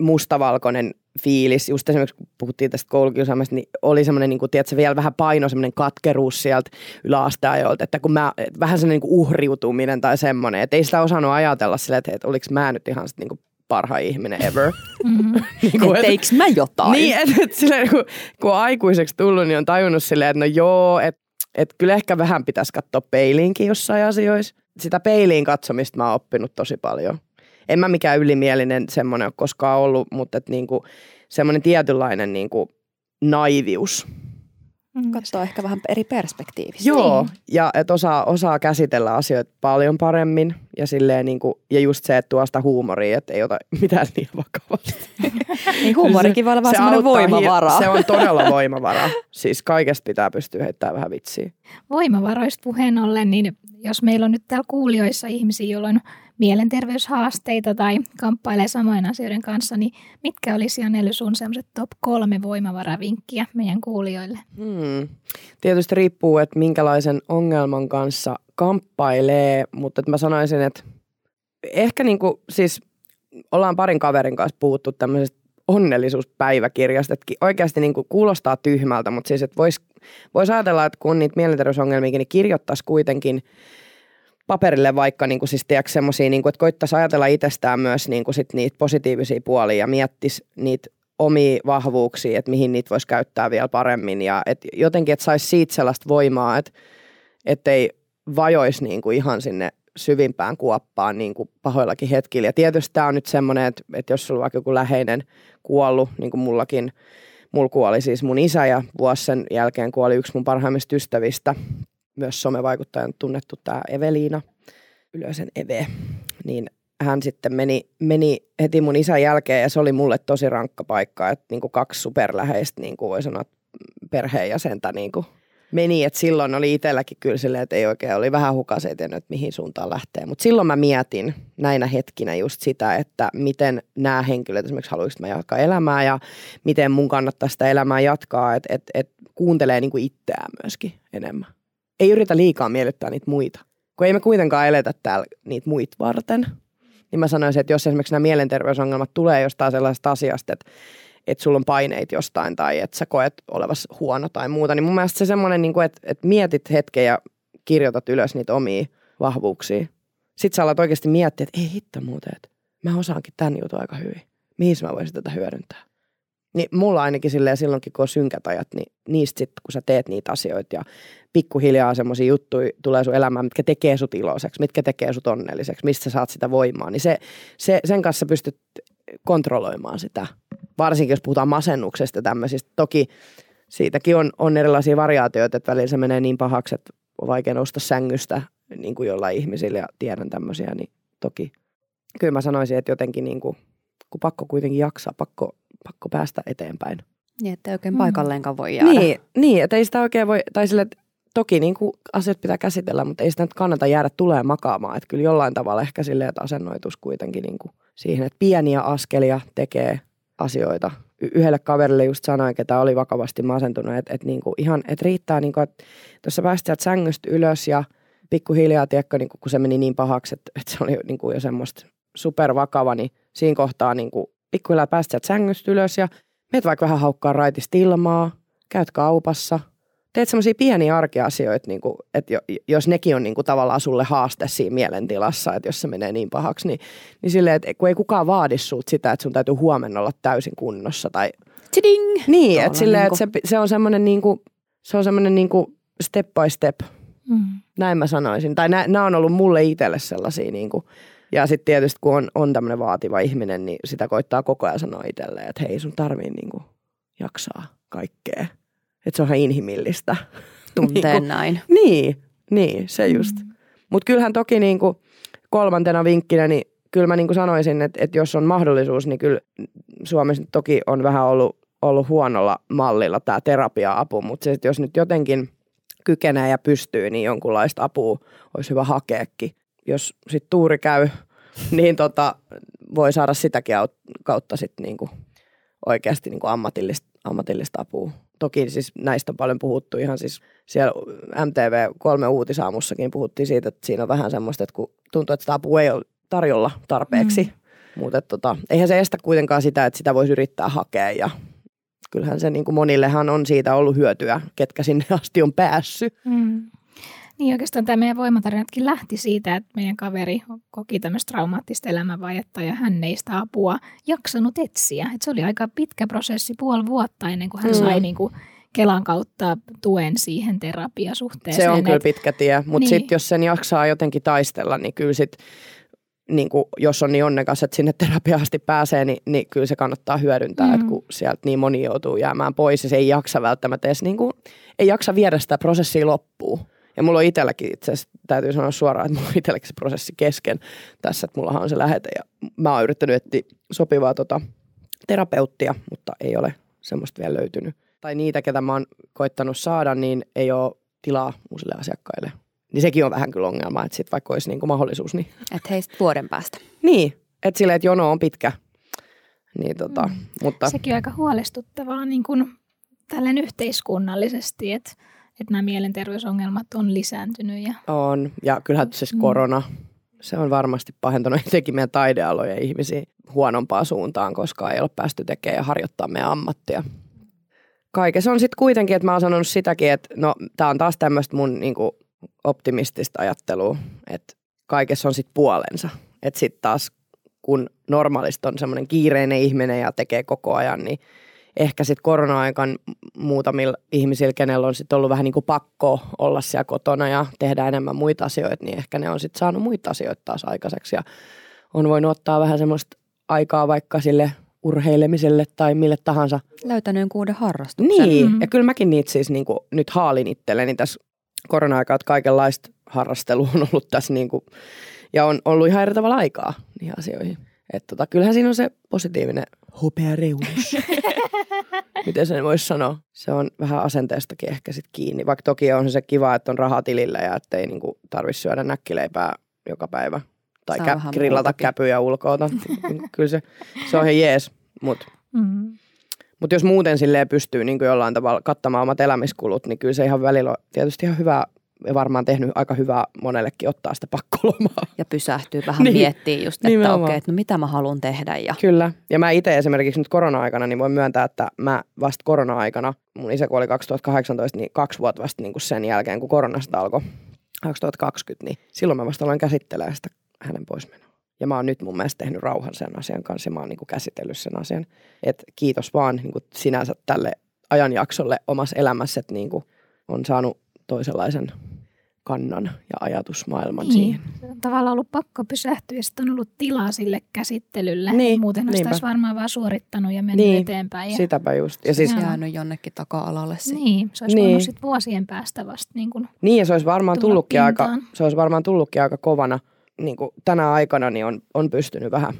mustavalkoinen fiilis, just esimerkiksi kun puhuttiin tästä koulukiusaamista, niin oli semmoinen, niin kuin, tiedätkö, vielä vähän paino semmoinen katkeruus sieltä yläasteajolta, että kun mä, että vähän semmoinen niin uhriutuminen tai semmoinen, että ei sitä osannut ajatella sille, että, että oliko mä nyt ihan sitten niin kuin parhain ihminen ever. Mm-hmm. niin kuin, Teikö mä jotain? Niin, että et, silleen, kun, kun on aikuiseksi tullut, niin on tajunnut silleen, että no joo, että et kyllä ehkä vähän pitäisi katsoa peiliinkin jossain asioissa. Sitä peiliin katsomista mä oon oppinut tosi paljon en mä mikään ylimielinen semmoinen ole koskaan ollut, mutta et niinku, semmoinen tietynlainen niinku naivius. Mm. Katsoa ehkä vähän eri perspektiivistä. Joo, niin. ja että osaa, osaa käsitellä asioita paljon paremmin ja, silleen niinku, ja just se, että tuo sitä huumoria, että ei ota mitään niin vakavasti. niin huumorikin voi olla vaan semmoinen voimavara. Se on todella voimavara. Siis kaikesta pitää pystyä heittämään vähän vitsiä. Voimavaroista puheen ollen, niin jos meillä on nyt täällä kuulijoissa ihmisiä, joilla on mielenterveyshaasteita tai kamppailee samoin asioiden kanssa, niin mitkä olisi Janelle sun sellaiset top kolme voimavaravinkkiä meidän kuulijoille? Hmm. Tietysti riippuu, että minkälaisen ongelman kanssa kamppailee, mutta että mä sanoisin, että ehkä niin kuin, siis ollaan parin kaverin kanssa puhuttu tämmöisestä onnellisuuspäiväkirjasta, että oikeasti niin kuin kuulostaa tyhmältä, mutta siis että voisi vois ajatella, että kun niitä mielenterveysongelmia, niin kirjoittaisi kuitenkin – paperille vaikka niin kuin siis tiedätkö, semmosia, niin kuin, että koittaisi ajatella itsestään myös niin kuin sit niitä positiivisia puolia ja miettisi niitä omia vahvuuksia, että mihin niitä voisi käyttää vielä paremmin ja et jotenkin, että saisi siitä sellaista voimaa, että ettei vajoisi niin kuin ihan sinne syvimpään kuoppaan niin kuin pahoillakin hetkillä. Ja tietysti tämä on nyt semmoinen, että, että jos sulla on vaikka joku läheinen kuollut, niin kuin mullakin, mulla kuoli siis mun isä ja vuosi sen jälkeen kuoli yksi mun parhaimmista ystävistä, myös somevaikuttajan tunnettu tämä Eveliina, Ylösen Eve, niin hän sitten meni, meni heti mun isän jälkeen ja se oli mulle tosi rankka paikka, että niin kuin kaksi superläheistä, niin kuin voi sanoa, perheenjäsentä niin kuin meni, että silloin oli itselläkin kyllä silleen, että ei oikein, oli vähän hukaset, että mihin suuntaan lähtee. Mutta silloin mä mietin näinä hetkinä just sitä, että miten nämä henkilöt esimerkiksi haluaisivat mä jatkaa elämää ja miten mun kannattaa sitä elämää jatkaa, että et, et kuuntelee niin kuin itseään myöskin enemmän ei yritä liikaa miellyttää niitä muita. Kun ei me kuitenkaan eletä täällä niitä muita varten, niin mä sanoisin, että jos esimerkiksi nämä mielenterveysongelmat tulee jostain sellaisesta asiasta, että, että sulla on paineita jostain tai että sä koet olevas huono tai muuta, niin mun mielestä se semmoinen, niin että, että mietit hetken ja kirjoitat ylös niitä omia vahvuuksia. Sitten sä alat oikeasti miettiä, että ei hitto muuten, että mä osaankin tämän jutun aika hyvin. Mihin mä voisin tätä hyödyntää? Niin mulla ainakin silleen silloinkin, kun on synkät ajat, niin niistä sitten, kun sä teet niitä asioita ja pikkuhiljaa semmoisia juttuja tulee sun elämään, mitkä tekee sut iloiseksi, mitkä tekee sut onnelliseksi, mistä sä saat sitä voimaa, niin se, se, sen kanssa pystyt kontrolloimaan sitä. Varsinkin jos puhutaan masennuksesta tämmöisistä. Toki siitäkin on, on erilaisia variaatioita, että välillä se menee niin pahaksi, että on vaikea nousta sängystä niin kuin jollain ihmisillä ja tiedän tämmöisiä, niin toki kyllä mä sanoisin, että jotenkin niin kuin, kun pakko kuitenkin jaksaa, pakko, pakko päästä eteenpäin. Niin, että oikein paikalleenkaan voi jäädä. Niin, niin, että ei sitä oikein voi, tai sille, että toki niin kuin asiat pitää käsitellä, mutta ei sitä nyt kannata jäädä tulee makaamaan. Että kyllä jollain tavalla ehkä silleen, että asennoitus kuitenkin niin kuin siihen, että pieniä askelia tekee asioita. Y- yhdelle kaverille just sanoin, ketä oli vakavasti masentunut, että, että, niin kuin ihan, että riittää, niin kuin, että tuossa pääsit sieltä sängystä ylös ja pikkuhiljaa, tiedätkö, niin kuin, kun se meni niin pahaksi, että, että se oli niin kuin jo semmoista supervakava, niin siinä kohtaa niin kuin, pikkuhiljaa pääsit sieltä sängystä ylös ja meet vaikka vähän haukkaa raitista ilmaa, käyt kaupassa, teet semmoisia pieniä arkeasioita, niin kuin, että jos nekin on niin kuin, tavallaan sulle haaste siinä mielentilassa, että jos se menee niin pahaksi, niin, niin silleen, että kun ei kukaan vaadi sulta sitä, että sun täytyy huomenna olla täysin kunnossa. Tai... Tiding! Niin, että silleen, niin kuin... että se, se on semmoinen niin kuin, se on semmoinen niin kuin step by step. Mm. Näin mä sanoisin. Tai nämä on ollut mulle itselle sellaisia niin kuin, ja sitten tietysti kun on, on tämmöinen vaativa ihminen, niin sitä koittaa koko ajan sanoa itselleen, että hei sun tarvii niin kuin jaksaa kaikkea. Että se on ihan inhimillistä. Tunteen niin näin. Niin, niin, se just. Mm. Mutta kyllähän toki niin kuin kolmantena vinkkinä, niin kyllä mä niin kuin sanoisin, että, että jos on mahdollisuus, niin kyllä Suomessa toki on vähän ollut, ollut huonolla mallilla tämä terapia-apu, mutta se, että jos nyt jotenkin kykenee ja pystyy, niin jonkunlaista apua olisi hyvä hakeekin. Jos sitten tuuri käy, niin tota, voi saada sitäkin kautta sitten niinku oikeasti niinku ammatillista, ammatillista apua toki siis näistä on paljon puhuttu ihan siis siellä MTV3 uutisaamussakin puhuttiin siitä, että siinä on vähän semmoista, että kun tuntuu, että sitä apua ei ole tarjolla tarpeeksi. Mm. Mutta tota, eihän se estä kuitenkaan sitä, että sitä voisi yrittää hakea ja kyllähän se niin kuin monillehan on siitä ollut hyötyä, ketkä sinne asti on päässyt. Mm. Niin oikeastaan tämä meidän voimatarinatkin lähti siitä, että meidän kaveri koki tämmöistä traumaattista elämänvajetta ja hän ei sitä apua jaksanut etsiä. Et se oli aika pitkä prosessi, puoli vuotta ennen kuin hän mm. sai niin kuin Kelan kautta tuen siihen terapiasuhteeseen. Se on kyllä pitkä tie, mutta niin. sitten jos sen jaksaa jotenkin taistella, niin kyllä sitten niin kuin, jos on niin onnekas, että sinne terapiaasti pääsee, niin, niin kyllä se kannattaa hyödyntää, mm. että kun sieltä niin moni joutuu jäämään pois ja se ei jaksa välttämättä edes, niin kuin, ei jaksa viedä sitä prosessia loppuun. Ja mulla on itselläkin itse asiassa, täytyy sanoa suoraan, että mulla on itselläkin se prosessi kesken tässä, että mullahan on se lähete ja mä oon yrittänyt etsiä sopivaa tota, terapeuttia, mutta ei ole semmoista vielä löytynyt. Tai niitä, ketä mä oon koittanut saada, niin ei ole tilaa uusille asiakkaille. Niin sekin on vähän kyllä ongelma, että sit vaikka olisi niinku mahdollisuus. Niin... Että heistä vuoden päästä. Niin, että silleen, että jono on pitkä. Niin tota, mm. mutta... Sekin on aika huolestuttavaa niin kuin tälleen yhteiskunnallisesti, että että nämä mielenterveysongelmat on lisääntynyt. Ja... On, ja kyllähän siis korona, se on varmasti pahentanut etenkin meidän taidealojen ihmisiä huonompaan suuntaan, koska ei ole päästy tekemään ja harjoittaa meidän ammattia. Kaikessa on sitten kuitenkin, että mä oon sanonut sitäkin, että no tämä on taas tämmöistä mun niinku, optimistista ajattelua, että kaikessa on sitten puolensa. Että sitten taas kun normaalisti on semmoinen kiireinen ihminen ja tekee koko ajan, niin ehkä sitten korona-aikan muutamilla ihmisillä, kenellä on sitten ollut vähän niin kuin pakko olla siellä kotona ja tehdä enemmän muita asioita, niin ehkä ne on sitten saanut muita asioita taas aikaiseksi ja on voinut ottaa vähän semmoista aikaa vaikka sille urheilemiselle tai mille tahansa. Löytänyt kuuden harrastuksen. Niin, mm-hmm. ja kyllä mäkin niitä siis niin kuin nyt haalin itselleni tässä korona-aikaa, että kaikenlaista harrastelua on ollut tässä niin kuin, ja on ollut ihan eri tavalla aikaa niihin asioihin. Että tota, kyllähän siinä on se positiivinen hopeareunus. Miten sen voisi sanoa? Se on vähän asenteestakin ehkä sitten kiinni. Vaikka toki on se kiva, että on raha tilillä ja että ei niinku tarvitse syödä näkkileipää joka päivä. Tai kä- grillata muutakin. käpyjä ulkoota. Kyllä se, se on ihan jees. Mutta mm-hmm. mut jos muuten silleen pystyy niin jollain tavalla kattamaan omat elämiskulut, niin kyllä se ihan välillä on tietysti ihan hyvä varmaan tehnyt aika hyvää monellekin ottaa sitä pakkolomaa. Ja pysähtyy vähän niin, miettiä just, että okei, okay, että no mitä mä haluan tehdä. Ja... Kyllä. Ja mä itse esimerkiksi nyt korona-aikana, niin voin myöntää, että mä vasta korona-aikana, mun isä kuoli 2018, niin kaksi vuotta vasta niin kuin sen jälkeen, kun koronasta alkoi 2020, niin silloin mä vasta aloin käsittelemään sitä hänen poismenoa. Ja mä oon nyt mun mielestä tehnyt rauhan sen asian kanssa ja mä oon niin kuin käsitellyt sen asian. Et kiitos vaan niin kuin sinänsä tälle ajanjaksolle omassa elämässä, että niin kuin on saanut toisenlaisen kannan ja ajatusmaailman Niin, siihen. se on tavallaan ollut pakko pysähtyä ja sitten on ollut tilaa sille käsittelylle. Niin, Muuten olisi niinpä. taas varmaan vaan suorittanut ja mennyt Niin, eteenpäin. Ja, Sitäpä just. Ja siis. Jäänyt jonnekin taka-alalle sitten. niin, se olisi Niin. voinut sit vuosien päästä vasta niin kuin, niin ja se olisi varmaan tullutkin aika, se olisi varmaan tullutkin aika kovana niin kuin tänä aikana, niin on, on pystynyt vähän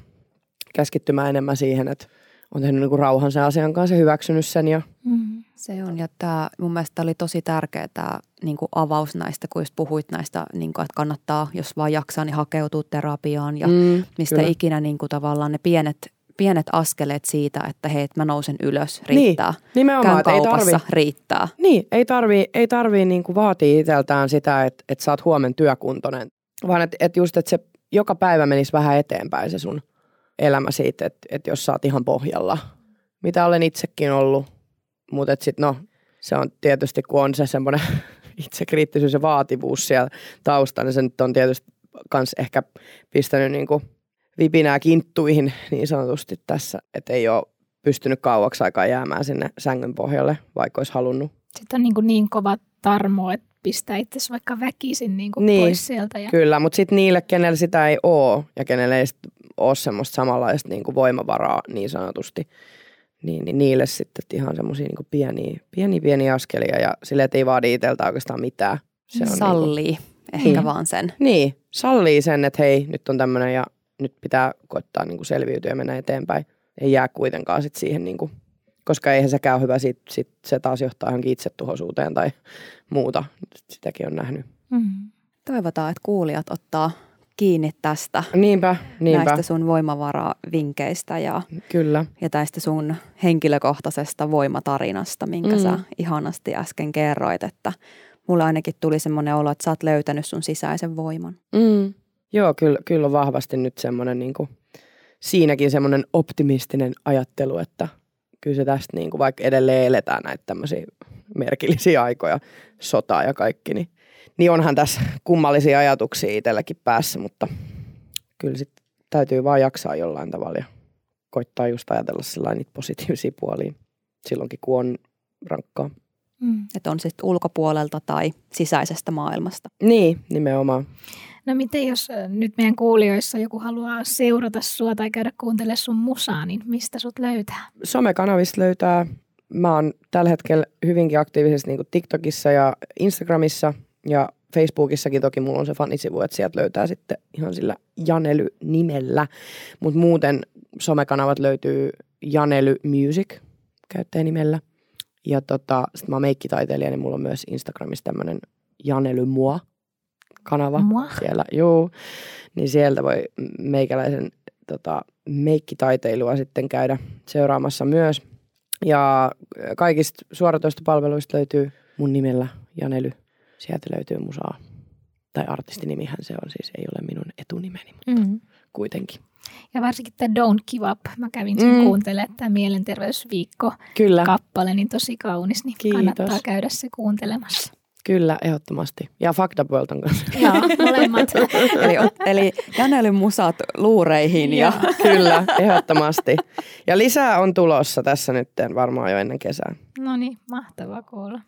keskittymään enemmän siihen, että on tehnyt niin kuin rauhan sen asian kanssa ja hyväksynyt sen ja mm, Se on, ja tämä mun mielestä oli tosi tärkeä tämä niin avaus näistä, kun just puhuit näistä, niin kuin, että kannattaa, jos vaan jaksaa, niin hakeutua terapiaan ja mm, mistä kyllä. ikinä niin kuin, tavallaan ne pienet, pienet askeleet siitä, että hei, että mä nousen ylös, Niin, riittää. nimenomaan, Käyn että ei kaupassa, tarvi, riittää. Niin, ei tarvii, ei tarvii niinku vaatia itseltään sitä, että, että sä oot huomen työkuntoinen, vaan että, että just, että se joka päivä menisi vähän eteenpäin se sun elämä siitä, että, että jos sä oot ihan pohjalla, mitä olen itsekin ollut, mutta että sit no, se on tietysti, kun on se semmoinen itsekriittisyys ja vaativuus siellä taustalla, niin se nyt on tietysti kans ehkä pistänyt niinku vipinää kinttuihin niin sanotusti tässä, että ei ole pystynyt kauaksi aikaa jäämään sinne sängyn pohjalle, vaikka olisi halunnut. sitten on niin, kuin niin kova tarmo, että pistää itse vaikka väkisin niin kuin Niin, pois sieltä. Ja, Kyllä, mutta sitten niille, kenellä sitä ei ole ja kenellä ei ole semmoista samanlaista niin kuin voimavaraa niin sanotusti, niin, niin niille sitten ihan semmoisia niin pieniä, pieniä, pieniä askelia ja sille, että ei vaadi itseltä oikeastaan mitään. Se on Niin Sallii ehkä Niin. vaan sen. kuin, niin, sallii sen, että hei, nyt on tämmöinen ja nyt pitää koittaa niin kuin selviytyä ja mennä eteenpäin. Ei jää kuitenkaan sit siihen, niin kuin, koska eihän sekään ole hyvä, sit, sit se taas johtaa johonkin itsetuhoisuuteen tai muuta. Sitäkin on nähnyt. mm, Toivotaan, että kuulijat ottaa kiinni tästä, Niinpä, niinpä, näistä sun voimavaravinkkeistä ja, kyllä. ja tästä sun henkilökohtaisesta voimatarinasta, minkä Mm. sä ihanasti äsken kerroit, että mulla ainakin tuli semmoinen olo, että sä oot löytänyt sun sisäisen voiman. Mm. Joo, kyllä, kyllä on vahvasti nyt semmoinen niin kuin, siinäkin semmoinen optimistinen ajattelu, että kyllä se tästä niin kuin, vaikka edelleen eletään näitä tämmöisiä merkillisiä aikoja, sotaa ja kaikki, niin, niin onhan tässä kummallisia ajatuksia itselläkin päässä, mutta kyllä sitten täytyy vaan jaksaa jollain tavalla ja koittaa just ajatella sellainen niitä positiivisia puolia silloinkin, kun on rankkaa. mm. Että on sitten ulkopuolelta tai sisäisestä maailmasta. Niin, nimenomaan. No miten jos nyt meidän kuulijoissa joku haluaa seurata sua tai käydä kuuntelemaan sun musaa, niin mistä sut löytää? somekanavista löytää. Mä oon tällä hetkellä hyvinkin aktiivisesti niin TikTokissa ja Instagramissa ja Facebookissakin toki mulla on se fanisivu, että sieltä löytää sitten ihan sillä Janely-nimellä. Mutta muuten somekanavat löytyy Janely Music käyttäjänimellä. Ja tota, sit mä oon meikkitaiteilija, niin mulla on myös Instagramissa tämmönen Janely Mua kanava Mua? siellä. Joo, niin sieltä voi meikäläisen tota, meikkitaiteilua sitten käydä seuraamassa myös. Ja kaikista suoratoistopalveluista löytyy mun nimellä Janely. Sieltä löytyy musaa. Tai artistinimihän se on siis, ei ole minun etunimeni, mutta Mm. kuitenkin. Ja varsinkin tämä Don't Give Up. Mä kävin sen Mm. kuuntelemaan, tämä mielenterveysviikko Kyllä, kappale, niin tosi kaunis, niin Kiitos. kannattaa käydä se kuuntelemassa. kyllä, ehdottomasti. Ja Fucked Up World on kanssa. Joo, molemmat. Eli, eli Janelyn musat luureihin ja kyllä, ehdottomasti. Ja lisää on tulossa tässä nyt varmaan jo ennen kesää. No niin, mahtavaa kuulla.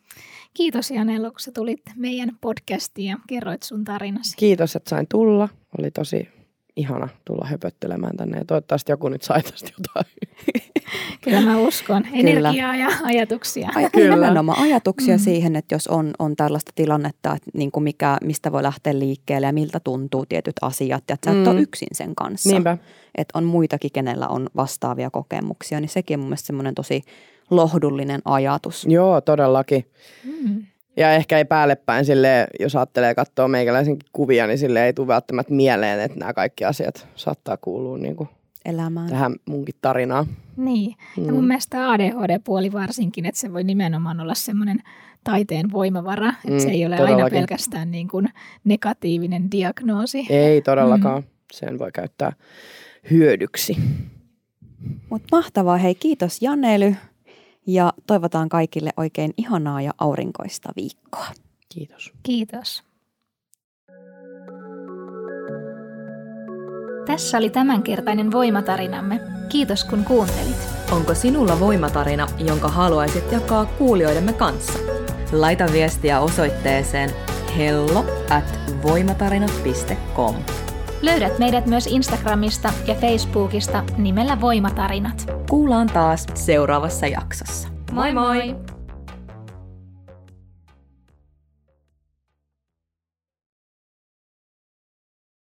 Kiitos Janella, kun sä tulit meidän podcastiin ja kerroit sun tarinasi. Kiitos, että sain tulla. Oli tosi ihana tulla höpöttelemään tänne ja toivottavasti joku nyt sai tästä jotain. Kyllä mä uskon. Energiaa ja ajatuksia. Aj- Kyllä. nimenomaan ajatuksia Mm. mm. siihen, että jos on, on tällaista tilannetta, että niin kuin mikä, mistä voi lähteä liikkeelle ja miltä tuntuu tietyt asiat, ja että sä et Mm. ole yksin sen kanssa. Niinpä. Että on muitakin, kenellä on vastaavia kokemuksia, niin sekin on mun mielestä semmoinen tosi lohdullinen ajatus. Joo, todellakin. Mm. Ja ehkä ei päälle päin sille, jos ajattelee katsoa meikäläisen kuvia, niin sille ei tule välttämättä mieleen, että nämä kaikki asiat saattaa kuulua niin kuin Elämään. tähän munkin tarinaan. Niin. Ja mun mielestä tämä ADHD-puoli varsinkin, että se voi nimenomaan olla semmoinen taiteen voimavara, että Mm, se ei ole aina todellakin. pelkästään niin kuin negatiivinen diagnoosi. Ei todellakaan. Sen voi käyttää hyödyksi. Mutta mahtavaa, hei kiitos Janely ja toivotaan kaikille oikein ihanaa ja aurinkoista viikkoa. Kiitos. Kiitos. Tässä oli tämänkertainen voimatarinamme. Kiitos kun kuuntelit. Onko sinulla voimatarina, jonka haluaisit jakaa kuulijoidemme kanssa? Laita viestiä osoitteeseen hello at voimatarinat.com. Löydät meidät myös Instagramista ja Facebookista nimellä Voimatarinat. Kuullaan taas seuraavassa jaksossa. Moi moi!